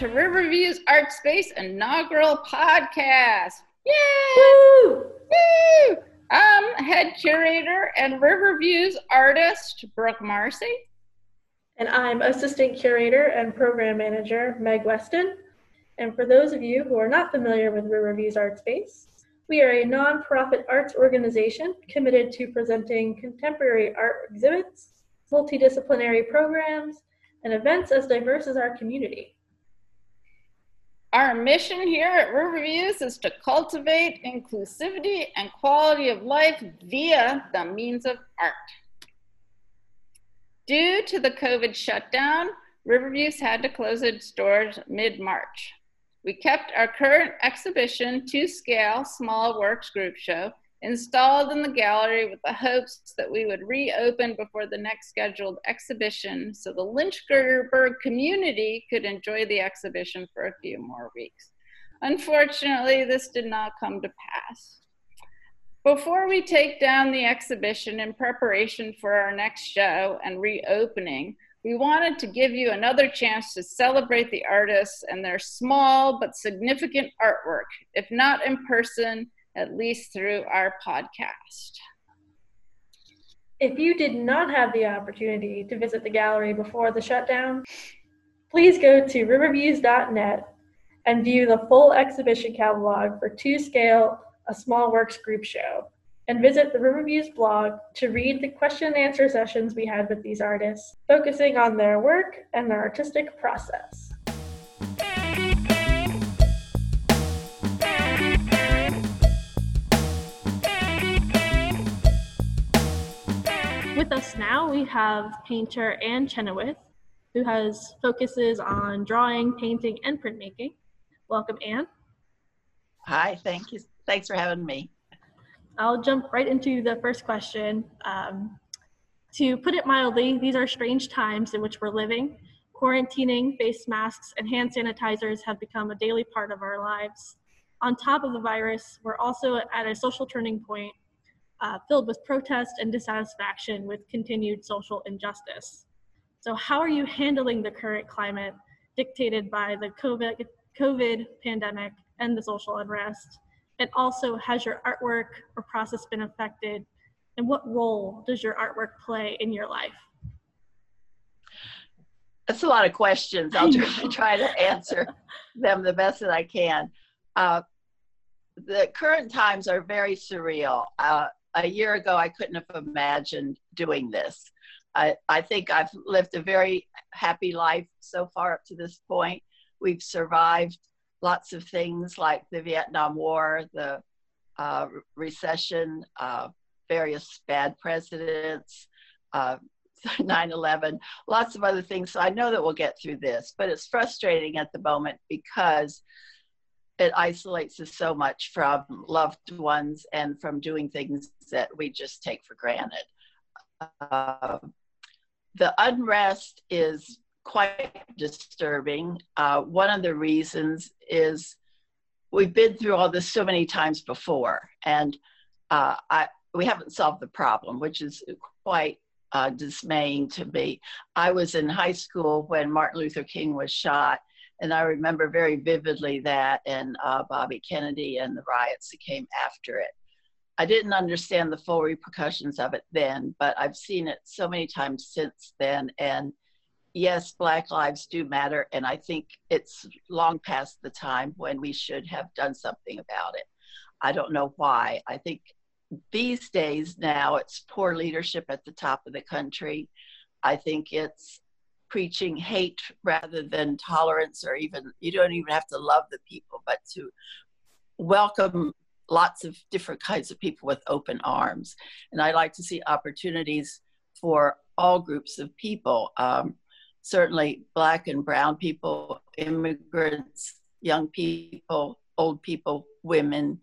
to Riverview's Art Space inaugural podcast. Yay! Woo! Woo! I'm head curator and Riverview's artist, Brooke Marcy. And I'm assistant curator and program manager, Meg Weston. And for those of you who are not familiar with Riverview's Art Space, we are a nonprofit arts organization committed to presenting contemporary art exhibits, multidisciplinary programs, and events as diverse as our community. Our mission here at Riverviews is to cultivate inclusivity and quality of life via the means of art. Due to the COVID shutdown, Riverviews had to close its doors mid March. We kept our current exhibition to scale small works group show installed in the gallery with the hopes that we would reopen before the next scheduled exhibition so the Lynchburg community could enjoy the exhibition for a few more weeks. Unfortunately, this did not come to pass. Before we take down the exhibition in preparation for our next show and reopening, we wanted to give you another chance to celebrate the artists and their small but significant artwork, if not in person, at least through our podcast. If you did not have the opportunity to visit the gallery before the shutdown, please go to riverviews.net and view the full exhibition catalog for Two Scale, a small works group show, and visit the Riverviews blog to read the question and answer sessions we had with these artists, focusing on their work and their artistic process. With us now, we have painter Anne Chenoweth, who has focuses on drawing, painting, and printmaking. Welcome, Anne. Hi, thank you. Thanks for having me. I'll jump right into the first question. Um, to put it mildly, these are strange times in which we're living. Quarantining, face masks, and hand sanitizers have become a daily part of our lives. On top of the virus, we're also at a social turning point uh, filled with protest and dissatisfaction with continued social injustice. So, how are you handling the current climate dictated by the COVID, COVID pandemic and the social unrest? And also, has your artwork or process been affected? And what role does your artwork play in your life? That's a lot of questions. I'll try, try to answer them the best that I can. Uh, the current times are very surreal. Uh, a year ago, I couldn't have imagined doing this. I, I think I've lived a very happy life so far up to this point. We've survived lots of things like the Vietnam War, the uh, recession, uh, various bad presidents, uh, 9 11, lots of other things. So I know that we'll get through this, but it's frustrating at the moment because it isolates us so much from loved ones and from doing things that we just take for granted. Uh, the unrest is quite disturbing. Uh, one of the reasons is we've been through all this so many times before, and uh, I, we haven't solved the problem, which is quite uh, dismaying to me. I was in high school when Martin Luther King was shot, and I remember very vividly that and uh, Bobby Kennedy and the riots that came after it. I didn't understand the full repercussions of it then, but I've seen it so many times since then. And yes, Black lives do matter. And I think it's long past the time when we should have done something about it. I don't know why. I think these days now it's poor leadership at the top of the country. I think it's preaching hate rather than tolerance or even you don't even have to love the people but to welcome lots of different kinds of people with open arms. And i like to see opportunities for all groups of people. Um, certainly black and brown people immigrants young people old people women.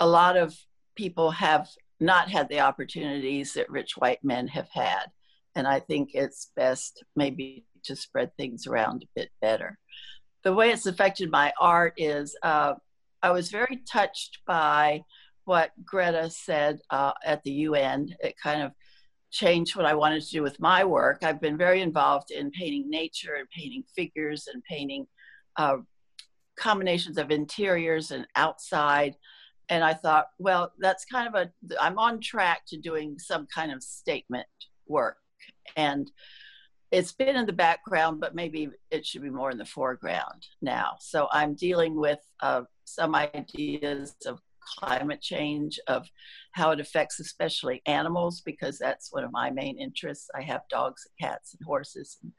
A lot of people have not had the opportunities that rich white men have had and I think it's best maybe to spread things around a bit better. The way it's affected my art is uh, I was very touched by what Greta said uh, at the UN. It kind of changed what I wanted to do with my work. I've been very involved in painting nature and painting figures and painting uh, combinations of interiors and outside. And I thought, well, that's kind of a, I'm on track to doing some kind of statement work. And it's been in the background, but maybe it should be more in the foreground now. So I'm dealing with uh, some ideas of climate change, of how it affects especially animals, because that's one of my main interests. I have dogs, and cats, and horses, and,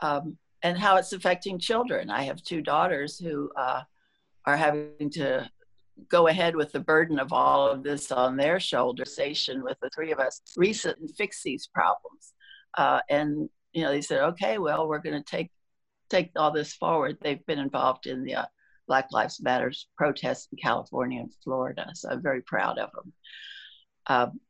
um, and how it's affecting children. I have two daughters who uh, are having to go ahead with the burden of all of this on their shoulders. With the three of us, recent and fix these problems. Uh, and you know, they said, okay, well, we're going to take take all this forward. They've been involved in the uh, Black Lives Matters protests in California and Florida, so I'm very proud of them. Um,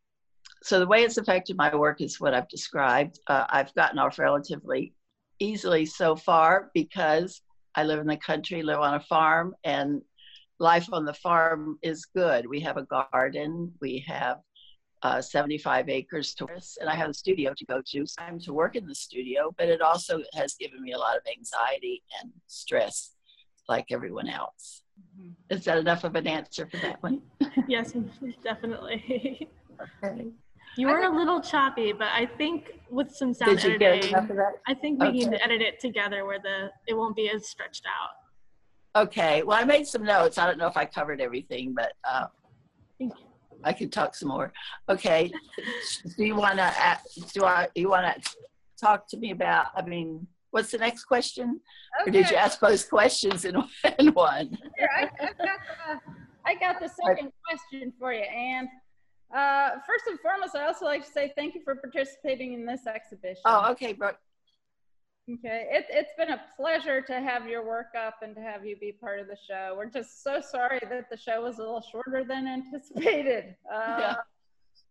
so the way it's affected my work is what I've described. Uh, I've gotten off relatively easily so far because I live in the country, live on a farm, and life on the farm is good. We have a garden, we have uh, 75 acres to us, and I have a studio to go to. So I'm to work in the studio, but it also has given me a lot of anxiety and stress, like everyone else. Mm-hmm. Is that enough of an answer for that one? yes, definitely. okay. You were a little choppy, but I think with some sound Did you editing, get enough of that? I think we okay. to edit it together where the it won't be as stretched out. Okay. Well, I made some notes. I don't know if I covered everything, but uh. I could talk some more. Okay. do you want to do I you want to talk to me about? I mean, what's the next question? Okay. Or did you ask both questions in, in one? Here, I, have got the, I got the second question for you, and uh, first and foremost, I also like to say thank you for participating in this exhibition. Oh, okay, Brooke. Okay, it, it's been a pleasure to have your work up and to have you be part of the show. We're just so sorry that the show was a little shorter than anticipated. Uh, yeah.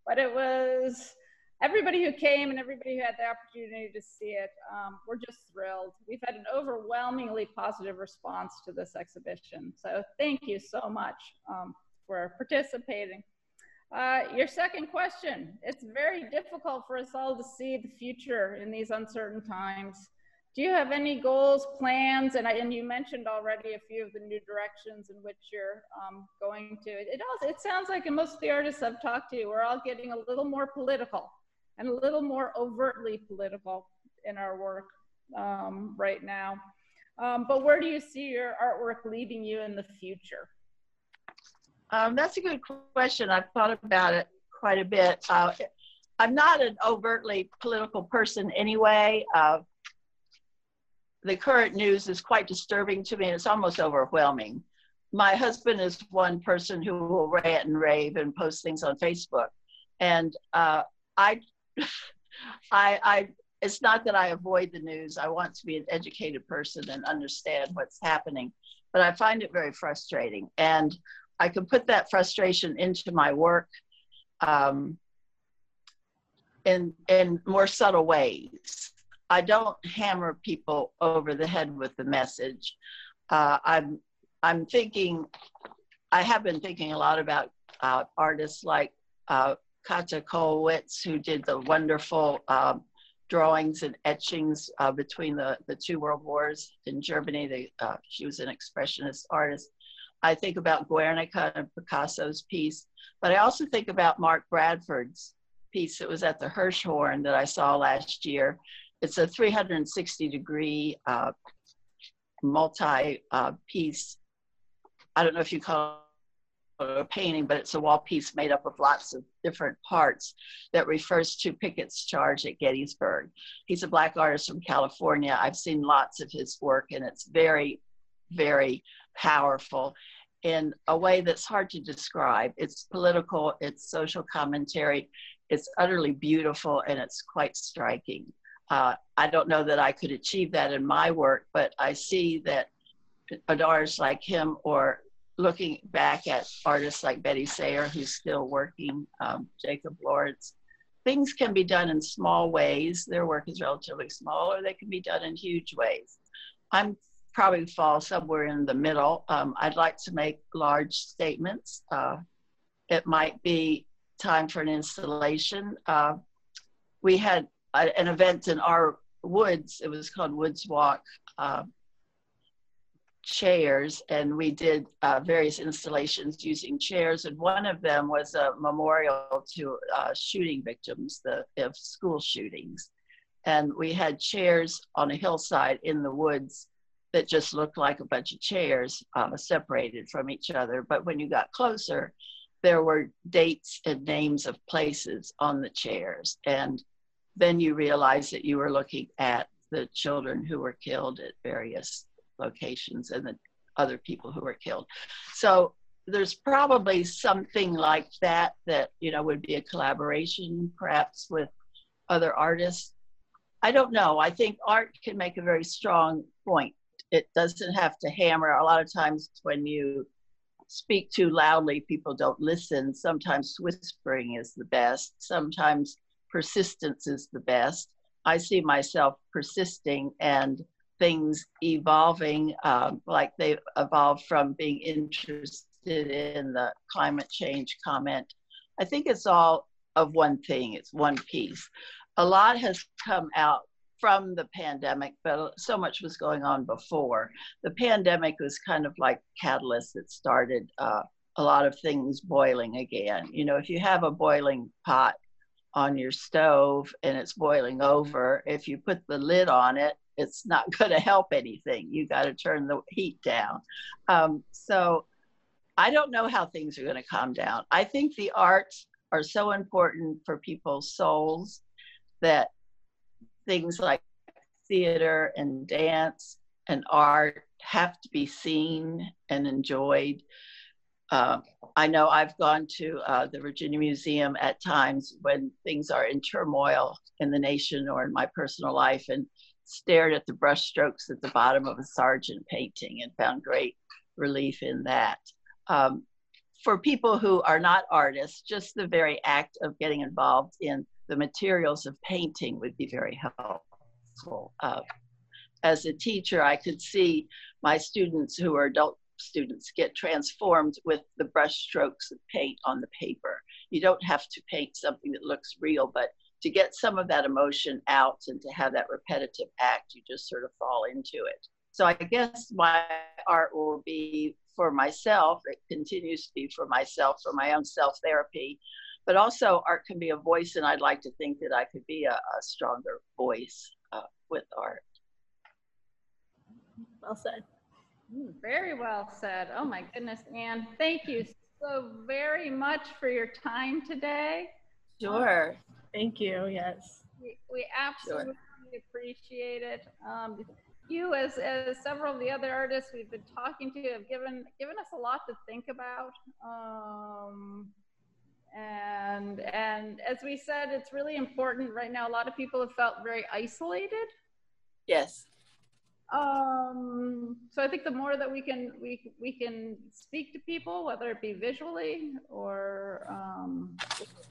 But it was everybody who came and everybody who had the opportunity to see it. Um, we're just thrilled. We've had an overwhelmingly positive response to this exhibition. So thank you so much um, for participating. Uh, your second question. It's very difficult for us all to see the future in these uncertain times do you have any goals, plans, and I, and you mentioned already a few of the new directions in which you're um, going to. It also it sounds like in most of the artists I've talked to, we're all getting a little more political and a little more overtly political in our work um, right now. Um, but where do you see your artwork leading you in the future? Um, that's a good question. I've thought about it quite a bit. Uh, I'm not an overtly political person anyway. Uh, the current news is quite disturbing to me and it's almost overwhelming. My husband is one person who will rant and rave and post things on Facebook. And uh, I, I, I, it's not that I avoid the news. I want to be an educated person and understand what's happening, but I find it very frustrating. And I can put that frustration into my work um, in, in more subtle ways. I don't hammer people over the head with the message. Uh, I'm I'm thinking, I have been thinking a lot about uh, artists like uh, Käthe who did the wonderful um, drawings and etchings uh, between the, the two world wars in Germany. They, uh, she was an expressionist artist. I think about Guernica and Picasso's piece, but I also think about Mark Bradford's piece that was at the Hirshhorn that I saw last year it's a 360 degree uh, multi uh, piece. I don't know if you call it a painting, but it's a wall piece made up of lots of different parts that refers to Pickett's charge at Gettysburg. He's a black artist from California. I've seen lots of his work and it's very, very powerful in a way that's hard to describe. It's political, it's social commentary, it's utterly beautiful, and it's quite striking. Uh, I don't know that I could achieve that in my work, but I see that artists like him or looking back at artists like Betye Saar, who's still working, um, Jacob Lawrence, things can be done in small ways. Their work is relatively small, or they can be done in huge ways. I'm probably fall somewhere in the middle. Um, I'd like to make large statements. Uh, it might be time for an installation. Uh, we had an event in our woods. It was called Woods Walk. Uh, chairs, and we did uh, various installations using chairs. And one of them was a memorial to uh, shooting victims the, of school shootings. And we had chairs on a hillside in the woods that just looked like a bunch of chairs uh, separated from each other. But when you got closer, there were dates and names of places on the chairs. And then you realized that you were looking at the children who were killed at various locations and the other people who were killed. So there's probably something like that that you know would be a collaboration perhaps with other artists. I don't know. I think art can make a very strong point. It doesn't have to hammer. A lot of times when you speak too loudly, people don't listen. Sometimes whispering is the best. Sometimes persistence is the best. I see myself persisting and things evolving, um, like they've evolved from being interested in the climate change comment. I think it's all of one thing, it's one piece. A lot has come out from the pandemic, but so much was going on before. The pandemic was kind of like catalyst that started uh, a lot of things boiling again. You know, if you have a boiling pot on your stove and it's boiling over, if you put the lid on it, it's not going to help anything. You got to turn the heat down. Um, so I don't know how things are going to calm down. I think the arts are so important for people's souls that things like theater and dance and art have to be seen and enjoyed. Uh, I know I've gone to uh, the Virginia Museum at times when things are in turmoil in the nation or in my personal life and stared at the brushstrokes at the bottom of a Sargent painting and found great relief in that. Um, for people who are not artists, just the very act of getting involved in the materials of painting would be very helpful. Uh, as a teacher, I could see my students who are adult students get transformed with the brush strokes of paint on the paper. You don't have to paint something that looks real, but to get some of that emotion out and to have that repetitive act, you just sort of fall into it. So I guess my art will be for myself. It continues to be for myself, for my own self therapy. But also, art can be a voice, and I'd like to think that I could be a, a stronger voice uh, with art. Well said. Mm, very well said. Oh my goodness, Anne. Thank you so very much for your time today. Sure. Thank you. Yes. We, we absolutely sure. appreciate it. Um, you, as, as several of the other artists we've been talking to, have given given us a lot to think about. Um, and and as we said, it's really important right now. A lot of people have felt very isolated. Yes um, so I think the more that we can we we can speak to people, whether it be visually or um,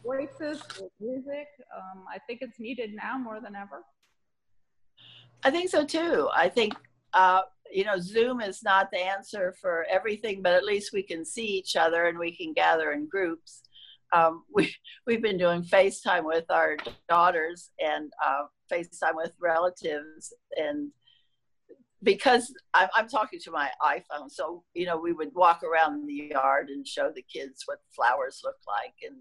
voices or music, um, I think it's needed now more than ever. I think so too. I think uh, you know Zoom is not the answer for everything, but at least we can see each other and we can gather in groups. Um, we we've been doing FaceTime with our daughters and uh, FaceTime with relatives and because I'm, talking to my iPhone, so you know we would walk around the yard and show the kids what flowers look like, and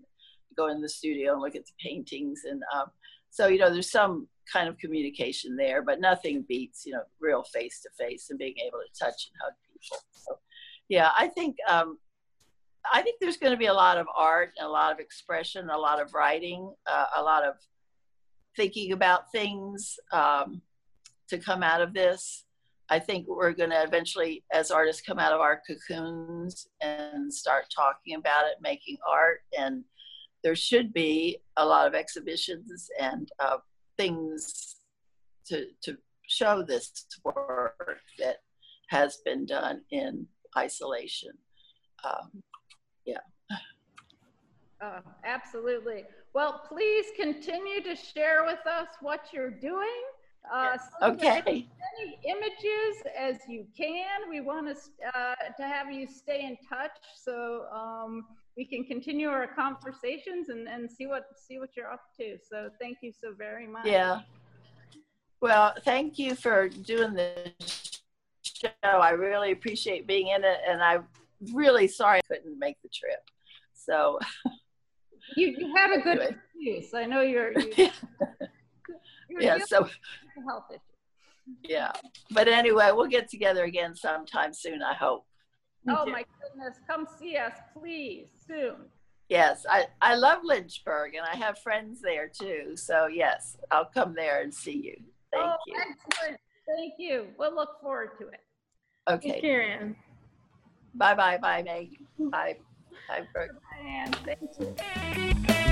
go in the studio and look at the paintings, and um, so you know there's some kind of communication there, but nothing beats you know real face to face and being able to touch and hug people. So yeah, I think um, I think there's going to be a lot of art and a lot of expression, a lot of writing, uh, a lot of thinking about things um, to come out of this. I think we're going to eventually, as artists, come out of our cocoons and start talking about it, making art. And there should be a lot of exhibitions and uh, things to, to show this work that has been done in isolation. Um, yeah. Uh, absolutely. Well, please continue to share with us what you're doing. Uh, okay. many images as you can. We want to, uh, to have you stay in touch so um, we can continue our conversations and, and see what see what you're up to. So thank you so very much. Yeah. Well, thank you for doing this show. I really appreciate being in it, and I'm really sorry I couldn't make the trip. So you, you had a good excuse. I know you're. you're, you're yeah. So health issue. Yeah, but anyway, we'll get together again sometime soon. I hope. Oh my goodness! Come see us, please, soon. Yes, I, I love Lynchburg and I have friends there too. So, yes, I'll come there and see you. Thank oh, you. Excellent. Thank you. We'll look forward to it. Okay. Karen. Bye bye. Bye, Meg. Bye. Bye, Brooke. Bye, Anne. Thank you.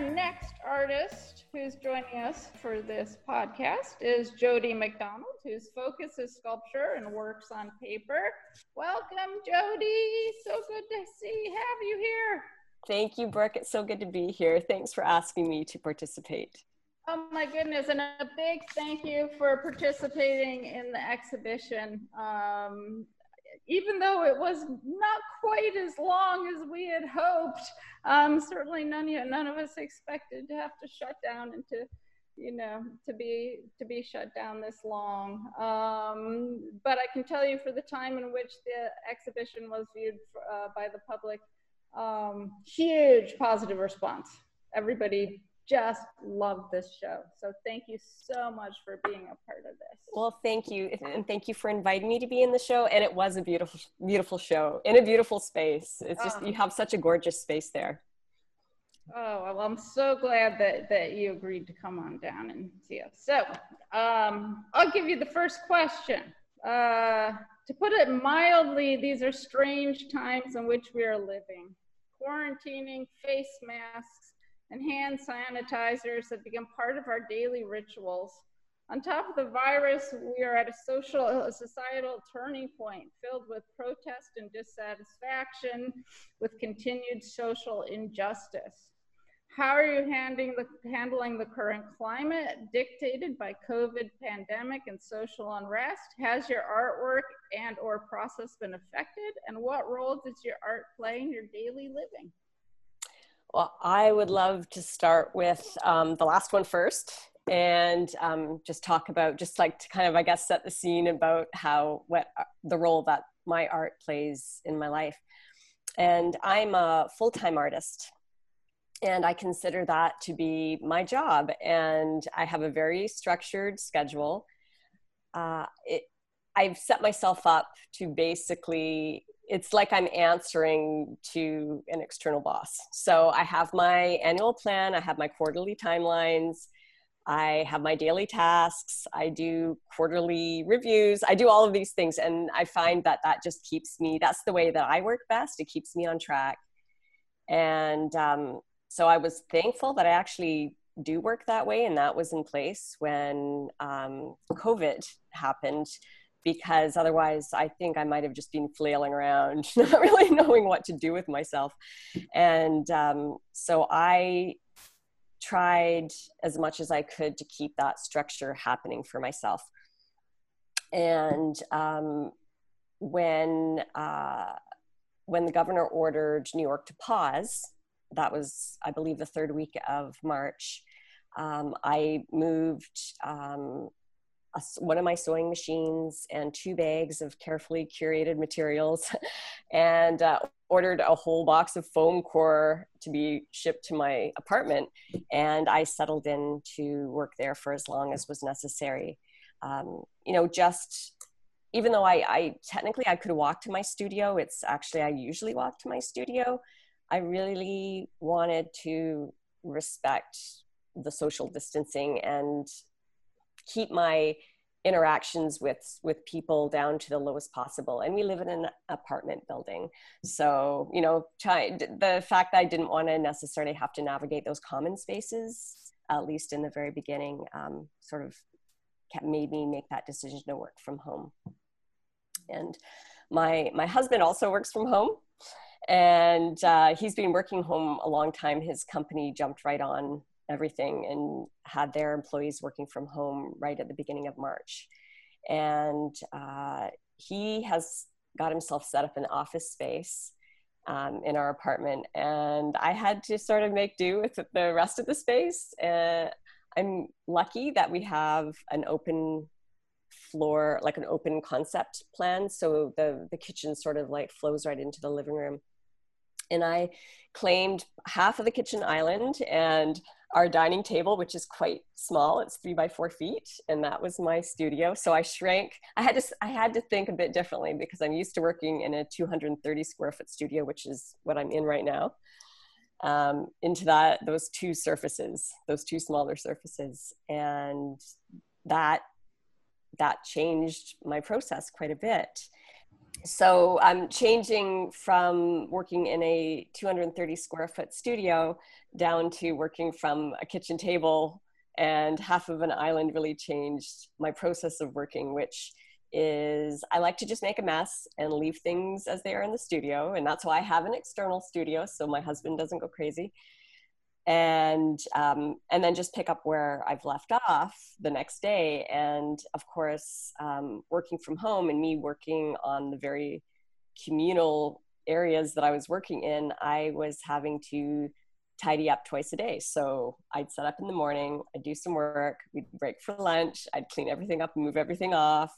Next artist who's joining us for this podcast is Jody McDonald, whose focus is sculpture and works on paper. Welcome, Jody. So good to see have you here. Thank you, Brooke. It's so good to be here. Thanks for asking me to participate. Oh my goodness, and a big thank you for participating in the exhibition. Um, even though it was not quite as long as we had hoped, um, certainly none, none of us expected to have to shut down and to, you know, to be to be shut down this long. Um, but I can tell you, for the time in which the exhibition was viewed uh, by the public, um, huge positive response. Everybody just love this show. So thank you so much for being a part of this. Well, thank you. And thank you for inviting me to be in the show. And it was a beautiful, beautiful show in a beautiful space. It's just, you have such a gorgeous space there. Oh, well, I'm so glad that, that you agreed to come on down and see us. So um, I'll give you the first question. Uh, to put it mildly, these are strange times in which we are living. Quarantining, face masks, and hand sanitizers have become part of our daily rituals. On top of the virus, we are at a social, a societal turning point filled with protest and dissatisfaction with continued social injustice. How are you handling the, handling the current climate dictated by COVID pandemic and social unrest? Has your artwork and or process been affected? And what role does your art play in your daily living? Well, I would love to start with um, the last one first and um, just talk about, just like to kind of, I guess, set the scene about how, what uh, the role that my art plays in my life. And I'm a full time artist and I consider that to be my job. And I have a very structured schedule. Uh, it, I've set myself up to basically it's like I'm answering to an external boss. So I have my annual plan, I have my quarterly timelines, I have my daily tasks, I do quarterly reviews, I do all of these things. And I find that that just keeps me, that's the way that I work best. It keeps me on track. And um, so I was thankful that I actually do work that way. And that was in place when um, COVID happened because otherwise I think I might have just been flailing around, not really knowing what to do with myself. And um, so I tried as much as I could to keep that structure happening for myself. And um, when uh, when the governor ordered New York to pause, that was, I believe, the third week of March. Um, I moved um, a, one of my sewing machines and two bags of carefully curated materials and uh, ordered a whole box of foam core to be shipped to my apartment and i settled in to work there for as long as was necessary. Um, you know just even though I, I technically i could walk to my studio it's actually i usually walk to my studio i really wanted to respect the social distancing and keep my interactions with with people down to the lowest possible. And we live in an apartment building. So you know try, the fact that i didn't want to necessarily have to navigate those common spaces at least in the very beginning um, sort of kept, made me make that decision to work from home. And my my husband also works from home. And uh, he's been working home a long time. His company jumped right on everything and had their employees working from home right at the beginning of March. And uh, he has got himself set up an office space um, in our apartment. And I had to sort of make do with the rest of the space. Uh, I'm lucky that we have an open floor, like an open concept plan. So the, the kitchen sort of like flows right into the living room. And I claimed half of the kitchen island and our dining table, which is quite small. It's three by four feet, and that was my studio. So I shrank. I had to I had to think a bit differently because I'm used to working in a 230 square foot studio, which is what I'm in right now. Um, into that those two surfaces, those two smaller surfaces, and that that changed my process quite a bit so I'm changing from working in a 230 square foot studio down to working from a kitchen table and half of an island really changed my process of working which is I like to just make a mess and leave things as they are in the studio and that's why I have an external studio so my husband doesn't go crazy and um, and then just pick up where I've left off the next day. And of course, um, working from home and me working on the very communal areas that I was working in, I was having to tidy up twice a day. So I'd set up in the morning, I'd do some work, we'd break for lunch, I'd clean everything up and move everything off.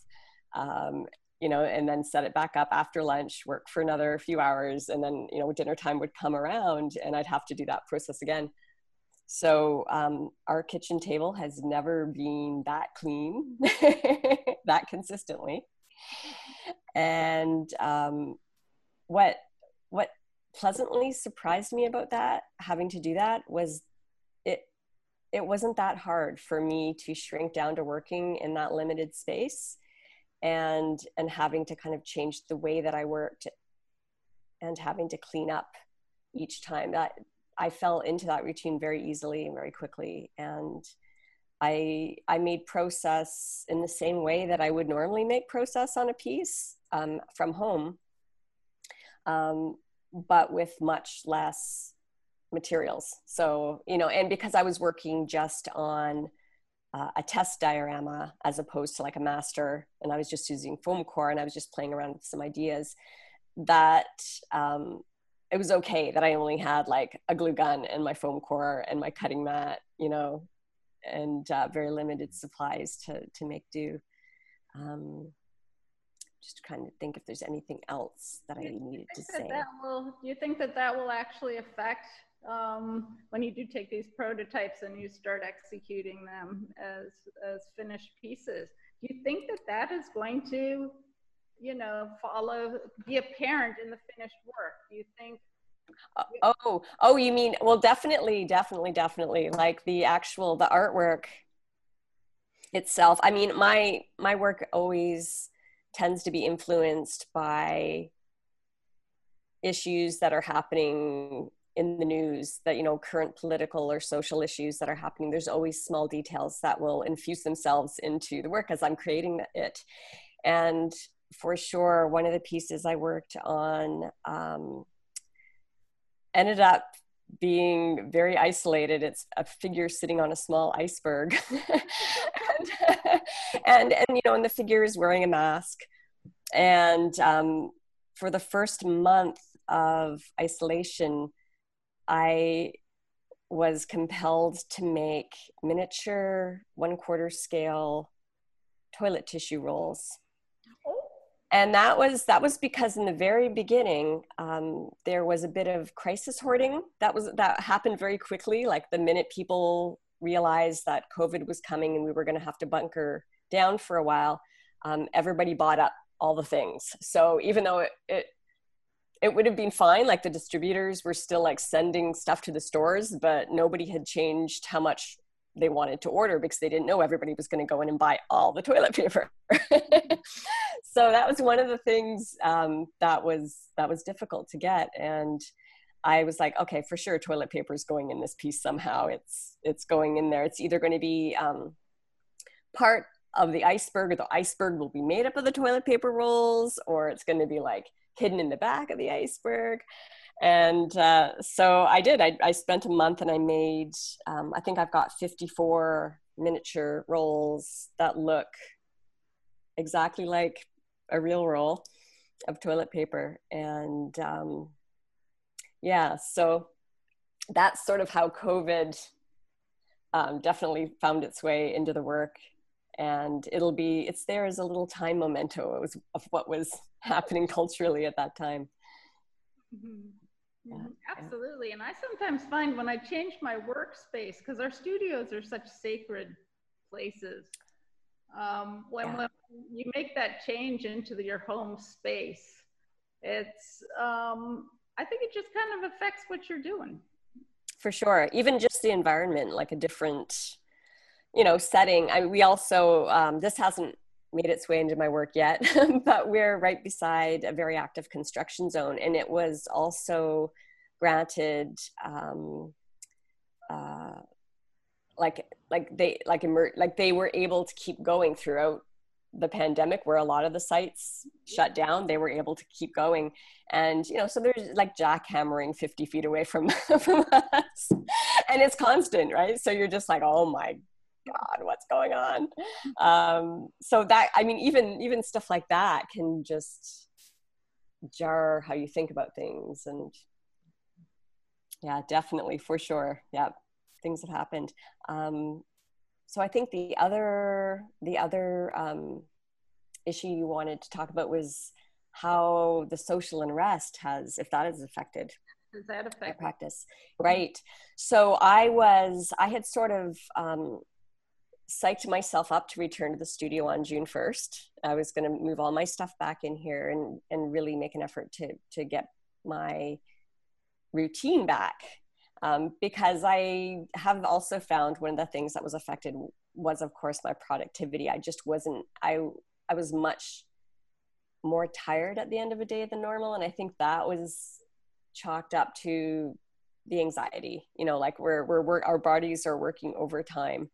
Um, you know, and then set it back up after lunch, work for another few hours, and then, you know, dinner time would come around and I'd have to do that process again. So um, our kitchen table has never been that clean, that consistently. And um, what what pleasantly surprised me about that, having to do that, was it it wasn't that hard for me to shrink down to working in that limited space and and having to kind of change the way that I worked and having to clean up each time that I fell into that routine very easily and very quickly. And I I made process in the same way that I would normally make process on a piece um, from home um, but with much less materials. So you know and because I was working just on uh, a test diorama as opposed to like a master and i was just using foam core and i was just playing around with some ideas that um, it was okay that i only had like a glue gun and my foam core and my cutting mat you know and uh, very limited supplies to to make do um, just trying to think if there's anything else that I needed to say. That will, do you think that that will actually affect um, when you do take these prototypes and you start executing them as, as finished pieces. Do you think that that is going to, you know, follow, be apparent in the finished work? Do you think? Uh, oh, oh, you mean, well, definitely, definitely, definitely. Like the actual, the artwork itself. I mean, my, my work always tends to be influenced by issues that are happening in the news that you know current political or social issues that are happening there's always small details that will infuse themselves into the work as i'm creating it. And for sure one of the pieces i worked on um, ended up being very isolated. It's a figure sitting on a small iceberg. And, and, and you know and the figure is wearing a mask. And um, for the first month of isolation I was compelled to make miniature one quarter scale toilet tissue rolls. And that was that was because in the very beginning um, there was a bit of crisis hoarding that was that happened very quickly. Like the minute people realized that covid was coming and we were going to have to bunker down for a while um, everybody bought up all the things. So even though it, it it would have been fine like the distributors were still like sending stuff to the stores but nobody had changed how much they wanted to order because they didn't know everybody was going to go in and buy all the toilet paper. So that was one of the things um, that was that was difficult to get and i was like okay for sure toilet paper is going in this piece somehow. It's it's going in there. It's either going to be um, part of the iceberg or the iceberg will be made up of the toilet paper rolls or it's going to be like hidden in the back of the iceberg. And uh, so I did. I, I, spent a month and I made, um, I think I've got 54 miniature rolls that look exactly like a real roll of toilet paper. And um, yeah, so that's sort of how COVID um, definitely found its way into the work and it'll be it's there as a little time memento. Of what was happening culturally at that time. Mm-hmm. Yeah, absolutely. And i sometimes find when i change my workspace because our studios are such sacred places um, when, yeah. when you make that change into the, your home space it's um, i think it just kind of affects what you're doing. For sure. Even just the environment like a different you know setting I, we also um, this hasn't made its way into my work yet but we're right beside a very active construction zone and it was also granted um, uh, like like they like emer- like they were able to keep going throughout the pandemic where a lot of the sites shut down they were able to keep going. And you know so there's like jackhammering 50 feet away from from us. And it's constant right? So you're just like oh my god what's going on um so that i mean even even stuff like that can just jar how you think about things and yeah definitely for sure yeah things have happened um so I think the other the other um, issue you wanted to talk about was how the social unrest has, if that is affected. Does that affect practice? Right. So I was I had sort of um, psyched myself up to return to the studio on June 1st. I was going to move all my stuff back in here and and really make an effort to to get my routine back um, because I have also found one of the things that was affected was, of course, my productivity. I just wasn't. I I was much more tired at the end of a day than normal, and I think that was chalked up to the anxiety. You know, like we're we're, we're our bodies are working overtime,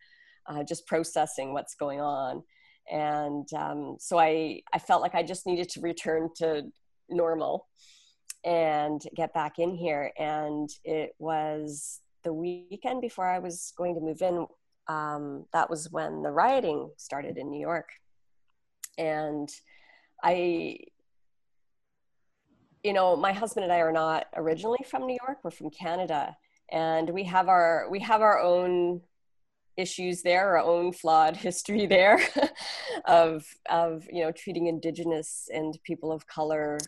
uh, just processing what's going on, and um, so I I felt like I just needed to return to normal and get back in here. And it was the weekend before I was going to move in. Um, that was when the rioting started in New York. And I, you know, my husband and I are not originally from New York. We're from Canada, and we have our we have our own issues there, our own flawed history there, of of you know treating Indigenous and people of color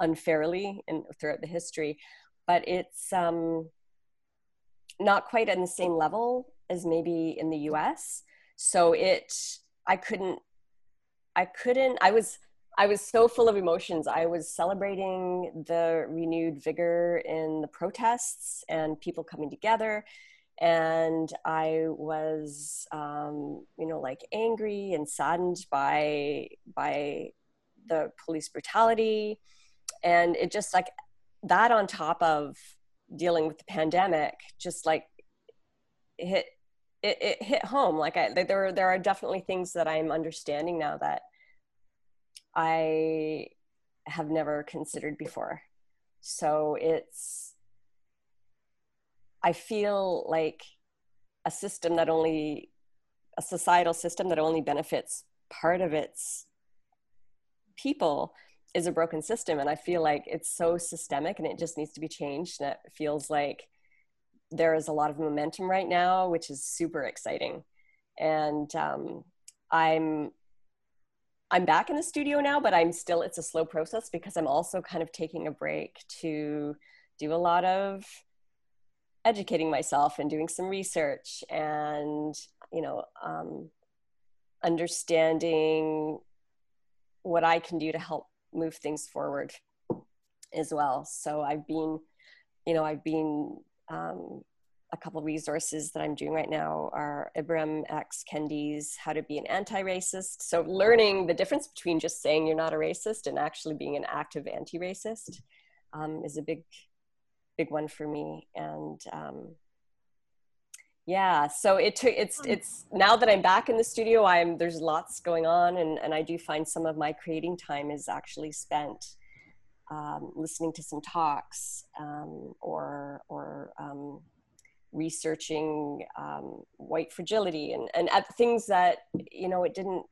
unfairly and throughout the history, but it's um, not quite on the same level as maybe in the U.S. So it, I couldn't, I couldn't, I was. I was so full of emotions. I was celebrating the renewed vigor in the protests and people coming together. And I was, um, you know, like angry and saddened by by the police brutality. And it just like that on top of dealing with the pandemic just like hit it, it hit home. Like i there there are definitely things that i'm understanding now that i have never considered before. So it's i feel like a system that only a societal system that only benefits part of its people is a broken system. And i feel like it's so systemic and it just needs to be changed and it feels like there is a lot of momentum right now which is super exciting. And um, i'm i'm back in the studio now but i'm still it's a slow process because i'm also kind of taking a break to do a lot of educating myself and doing some research and you know um, understanding what i can do to help move things forward as well. So I've been, you know, I've been um, a couple resources that I'm doing right now are Ibram X. Kendi's How to Be an Anti-Racist. So learning the difference between just saying you're not a racist and actually being an active anti-racist um, is a big, big one for me. And um, yeah so it took it's hmm. it's now that i'm back in the studio i'm there's lots going on and and i do find some of my creating time is actually spent um, listening to some talks um, or or um, researching um, white fragility and and at things that you know it didn't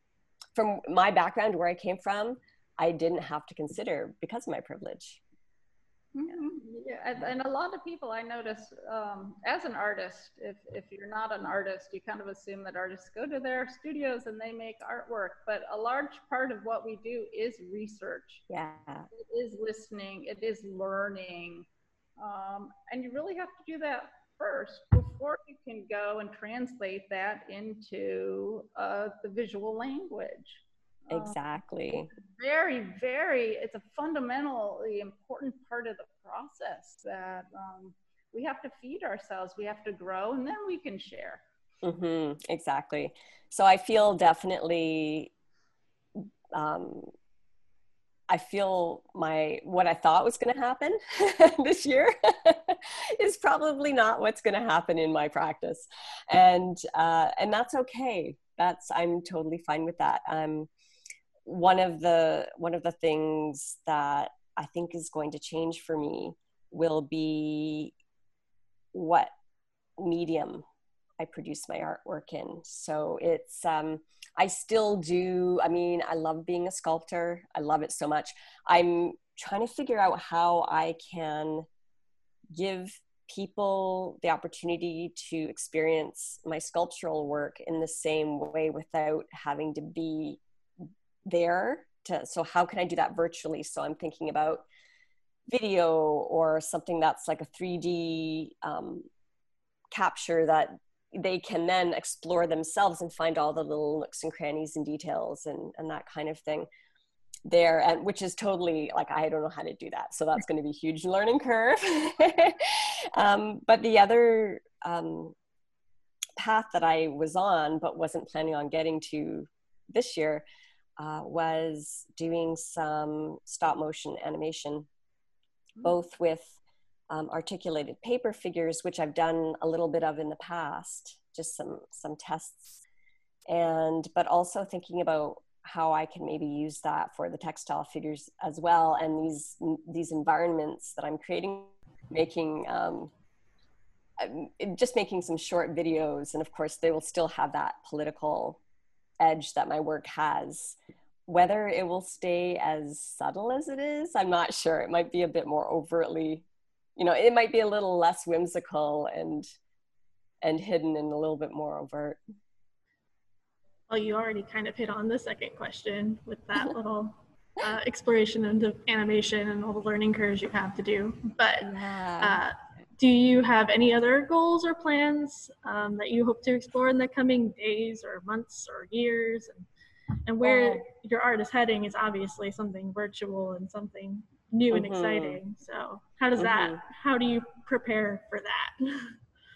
from my background where i came from i didn't have to consider because of my privilege. Yeah, and, and a lot of people I notice um, as an artist, if, if you're not an artist, you kind of assume that artists go to their studios and they make artwork. But a large part of what we do is research. Yeah. It is listening, it is learning. Um, and you really have to do that first before you can go and translate that into uh, the visual language. Um, exactly. very, very, it's a fundamentally important part of the process that um, we have to feed ourselves, we have to grow, and then we can share. Mm-hmm, exactly. So I feel definitely um, I feel my what I thought was going to happen this year is probably not what's going to happen in my practice, and uh, and that's okay. That's I'm totally fine with that. Um, one of the one of the things that I think is going to change for me will be what medium I produce my artwork in. So it's um, I still do. I mean, I love being a sculptor. I love it so much. I'm trying to figure out how I can give people the opportunity to experience my sculptural work in the same way without having to be there to so how can i do that virtually? So i'm thinking about video or something that's like a 3d um, capture that they can then explore themselves and find all the little nooks and crannies and details and, and that kind of thing there and which is totally like i don't know how to do that. So that's going to be huge learning curve. Um, but the other um, path that i was on but wasn't planning on getting to this year uh, was doing some stop motion animation mm-hmm. both with um, articulated paper figures, which I've done a little bit of in the past, just some some tests, and but also thinking about how I can maybe use that for the textile figures as well, and these these environments that I'm creating, making um, just making some short videos, and of course they will still have that political edge that my work has. Whether it will stay as subtle as it is, I'm not sure. It might be a bit more overtly you know it might be a little less whimsical and and hidden and a little bit more overt well you already kind of hit on the second question with that little uh, exploration into animation and all the learning curves you have to do but yeah. uh, do you have any other goals or plans um, that you hope to explore in the coming days or months or years and, and where uh, your art is heading is obviously something virtual and something new and mm-hmm. exciting. So how does mm-hmm. that? How do you prepare for that?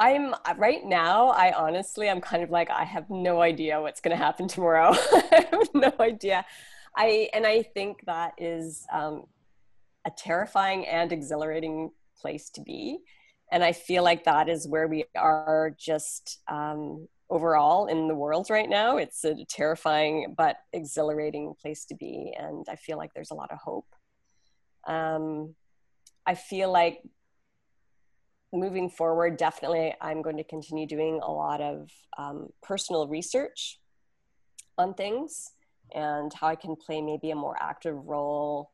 I'm right now. I honestly, I'm kind of like I have no idea what's going to happen tomorrow. I have no idea. I and I think that is um, a terrifying and exhilarating place to be, and I feel like that is where we are just um, overall in the world right now. It's a terrifying but exhilarating place to be, and I feel like there's a lot of hope um, I feel like moving forward, definitely I'm going to continue doing a lot of um, personal research on things and how I can play maybe a more active role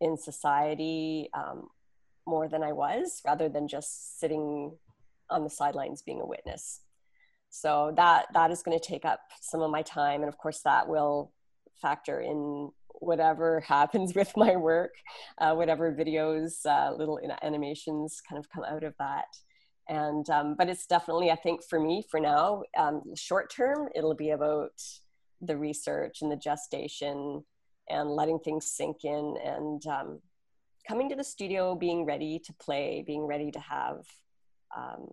in society um, more than I was, rather than just sitting on the sidelines being a witness. So that that is going to take up some of my time, and of course that will factor in whatever happens with my work, uh, whatever videos, uh, little animations kind of come out of that. And, um, but it's definitely, I think for me, for now, um, short term, it'll be about the research and the gestation and letting things sink in and um, coming to the studio, being ready to play, being ready to have um,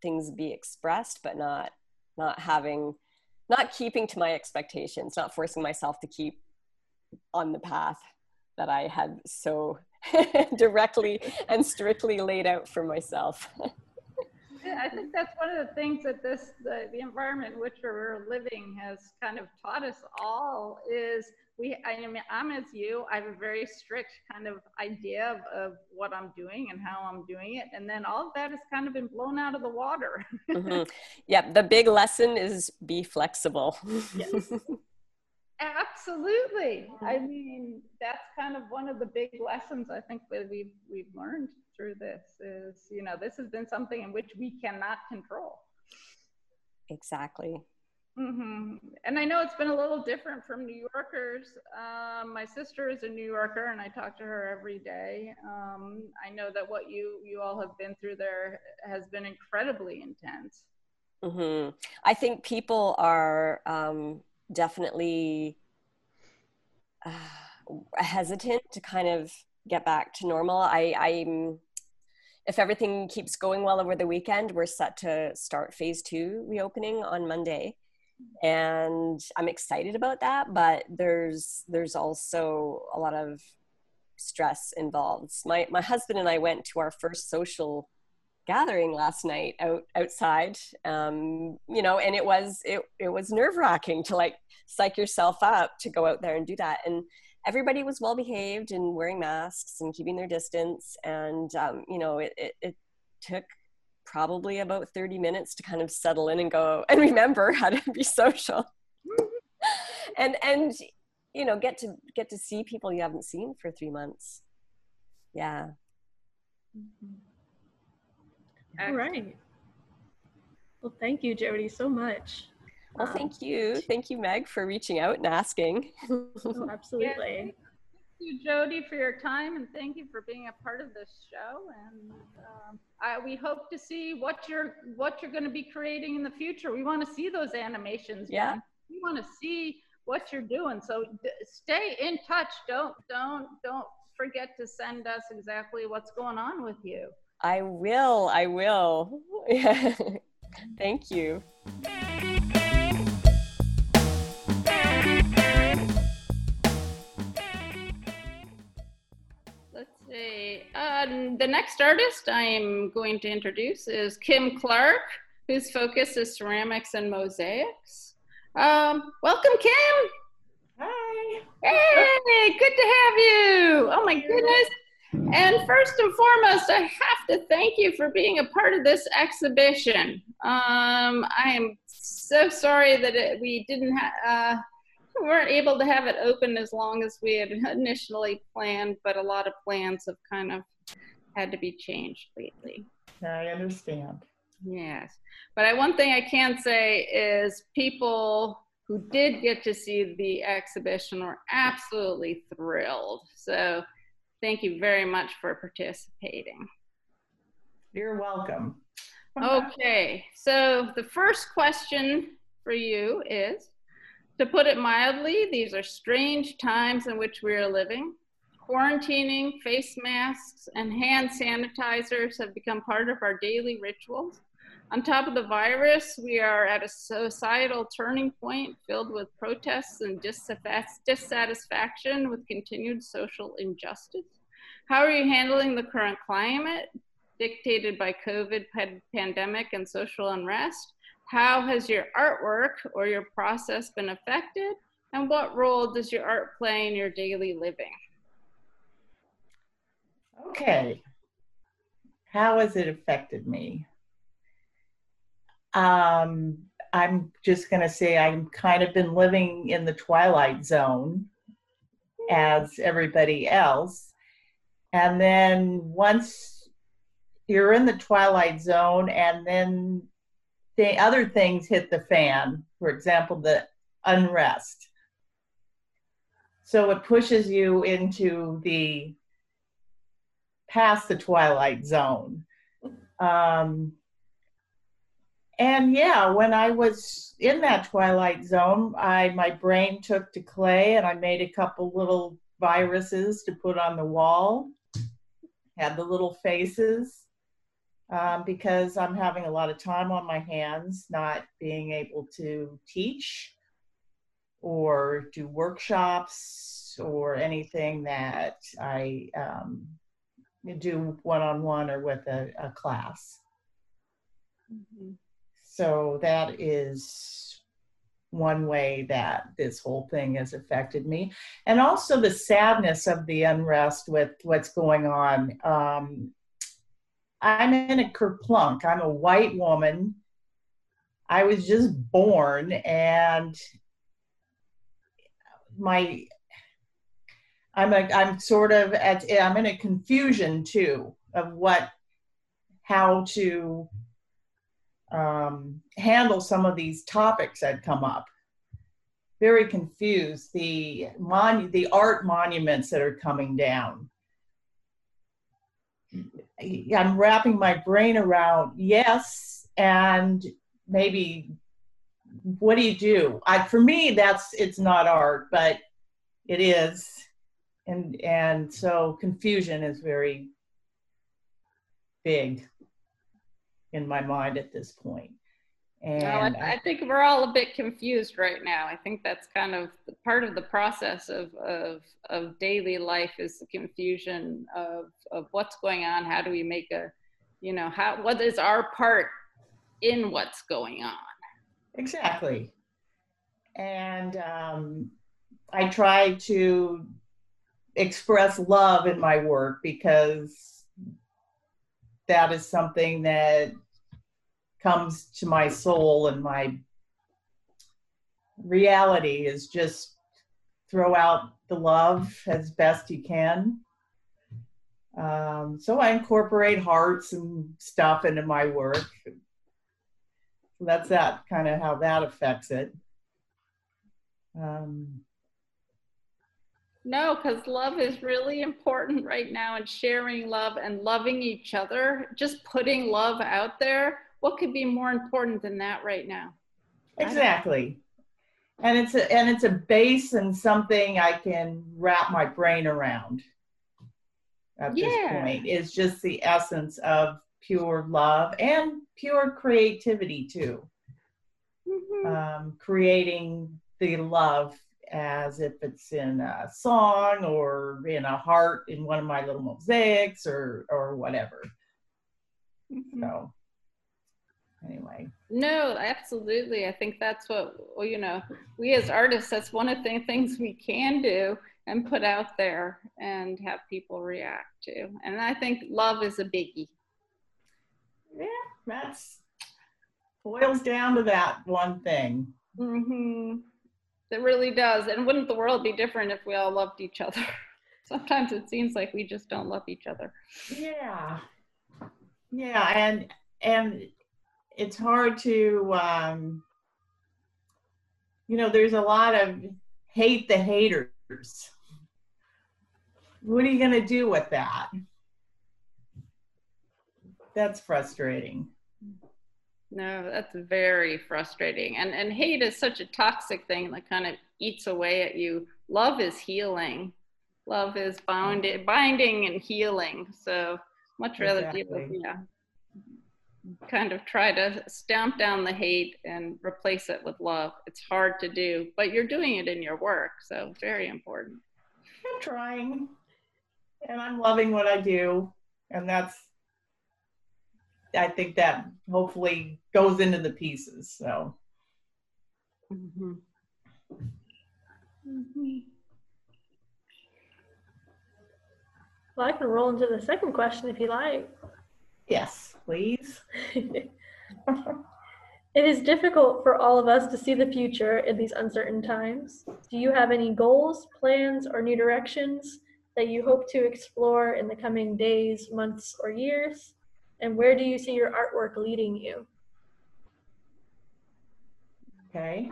things be expressed, but not, not having, not keeping to my expectations, not forcing myself to keep on the path that I had so directly and strictly laid out for myself. yeah, I think that's one of the things that this the, the environment in which we're living has kind of taught us all is we I mean I'm as you I have a very strict kind of idea of, of what I'm doing and how I'm doing it and then all of that has kind of been blown out of the water. mm-hmm. Yeah, the big lesson is be flexible. yes Absolutely. I mean, that's kind of one of the big lessons I think that we've we've learned through this is, you know, this has been something in which we cannot control. Exactly. Mm-hmm. And I know it's been a little different from New Yorkers. Um, my sister is a New Yorker, and I talk to her every day. Um, I know that what you you all have been through there has been incredibly intense. Mm-hmm. I think people are um, definitely uh, hesitant to kind of get back to normal. I, I'm if everything keeps going well over the weekend, we're set to start phase two reopening on Monday and i'm excited about that but there's there's also a lot of stress involved. My my husband and i went to our first social gathering last night out outside um you know and it was it, it was nerve wracking to like psych yourself up to go out there and do that. And everybody was well behaved and wearing masks and keeping their distance. And um, you know it, it, it took probably about 30 minutes to kind of settle in and go and remember how to be social. And and you know get to get to see people you haven't seen for three months. Yeah. Mm-hmm. All right. Well thank you jody so much. Well thank you. Thank you meg for reaching out and asking. Oh, absolutely you, Jody, for your time, and thank you for being a part of this show. And um, I, we hope to see what you're what you're going to be creating in the future. We want to see those animations. Yeah. We want to see what you're doing. So d- stay in touch. Don't don't don't forget to send us exactly what's going on with you. I will. I will. Thank you. Um, the next artist I'm going to introduce is Kim Clark, whose focus is ceramics and mosaics. Um, welcome, Kim. Hi. Hey, good to have you. Oh my goodness. And first and foremost, I have to thank you for being a part of this exhibition. Um, I am so sorry that it, we didn't have. Uh, weren't able to have it open as long as we had initially planned, but a lot of plans have kind of had to be changed lately. I understand. Yes. But I, one thing I can say is people who did get to see the exhibition were absolutely thrilled. So thank you very much for participating. You're welcome. okay. So the first question for you is to put it mildly, these are strange times in which we are living. Quarantining, face masks, and hand sanitizers have become part of our daily rituals. On top of the virus, we are at a societal turning point filled with protests and dissatisfaction with continued social injustice. How are you handling the current climate dictated by COVID pandemic and social unrest? How has your artwork or your process been affected? And what role does your art play in your daily living? Okay. How has it affected me? Um, I'm just going to say I'm kind of been living in the twilight zone as everybody else. And then once you're in the twilight zone and then the other things hit the fan, for example, the unrest. So it pushes you into the past the twilight zone. Um, and yeah, when I was in that twilight zone, I my brain took to clay and I made a couple little viruses to put on the wall. Had the little faces um, because I'm having a lot of time on my hands, not being able to teach or do workshops or anything that I um, do one on one or with a, a class. Mm-hmm. So that is one way that this whole thing has affected me. And also the sadness of the unrest with what's going on. Um, I'm in a kerplunk. I'm a white woman. I was just born, and my I'm a I'm sort of at I'm in a confusion too of what how to um, handle some of these topics that come up. Very confused. The mon the art monuments that are coming down. I'm wrapping my brain around yes, and maybe what do you do? I, for me, that's it's not art, but it is, and and so confusion is very big in my mind at this point. And I, I, think we're all a bit confused right now. I think that's kind of part of the process of, of, of daily life is the confusion of, of what's going on. How do we make a, you know, how, what is our part in what's going on? Exactly. And um, I try to express love in my work because that is something that comes to my soul and my reality is just throw out the love as best you can. Um, so I incorporate hearts and stuff into my work that's that kind of how that affects it. Um, no, because love is really important right now and sharing love and loving each other, just putting love out there. What could be more important than that right now? Exactly. And it's a and it's a base and something I can wrap my brain around at yeah. this point. Is just the essence of pure love and pure creativity too. Mm-hmm. Um, creating the love as if it's in a song or in a heart in one of my little mosaics or or whatever. Mm-hmm. So anyway. No, absolutely. I think that's what well, you know, we as artists, that's one of the things we can do and put out there and have people react to. And I think love is a biggie yeah, that's boils down to that one thing. Mm-hmm. It really does. And wouldn't the world be different if we all loved each other? Sometimes it seems like we just don't love each other. Yeah. Yeah, and and it's hard to um you know, there's a lot of hate the haters. What are you going to do with that? that's frustrating. No, that's very frustrating. And and hate is such a toxic thing that kind of eats away at you. Love is healing. Love is bounded, binding and healing. So much rather exactly. deal with yeah. Kind of try to stamp down the hate and replace it with love. It's hard to do, but you're doing it in your work, so very important. I'm trying, and I'm loving what I do, and that's I think that hopefully goes into the pieces. So. Mm-hmm. Mm-hmm. Well, I can roll into the second question if you like. Yes, please. it is difficult for all of us to see the future in these uncertain times. Do you have any goals, plans, or new directions that you hope to explore in the coming days, months, or years? and where do you see your artwork leading you? Okay.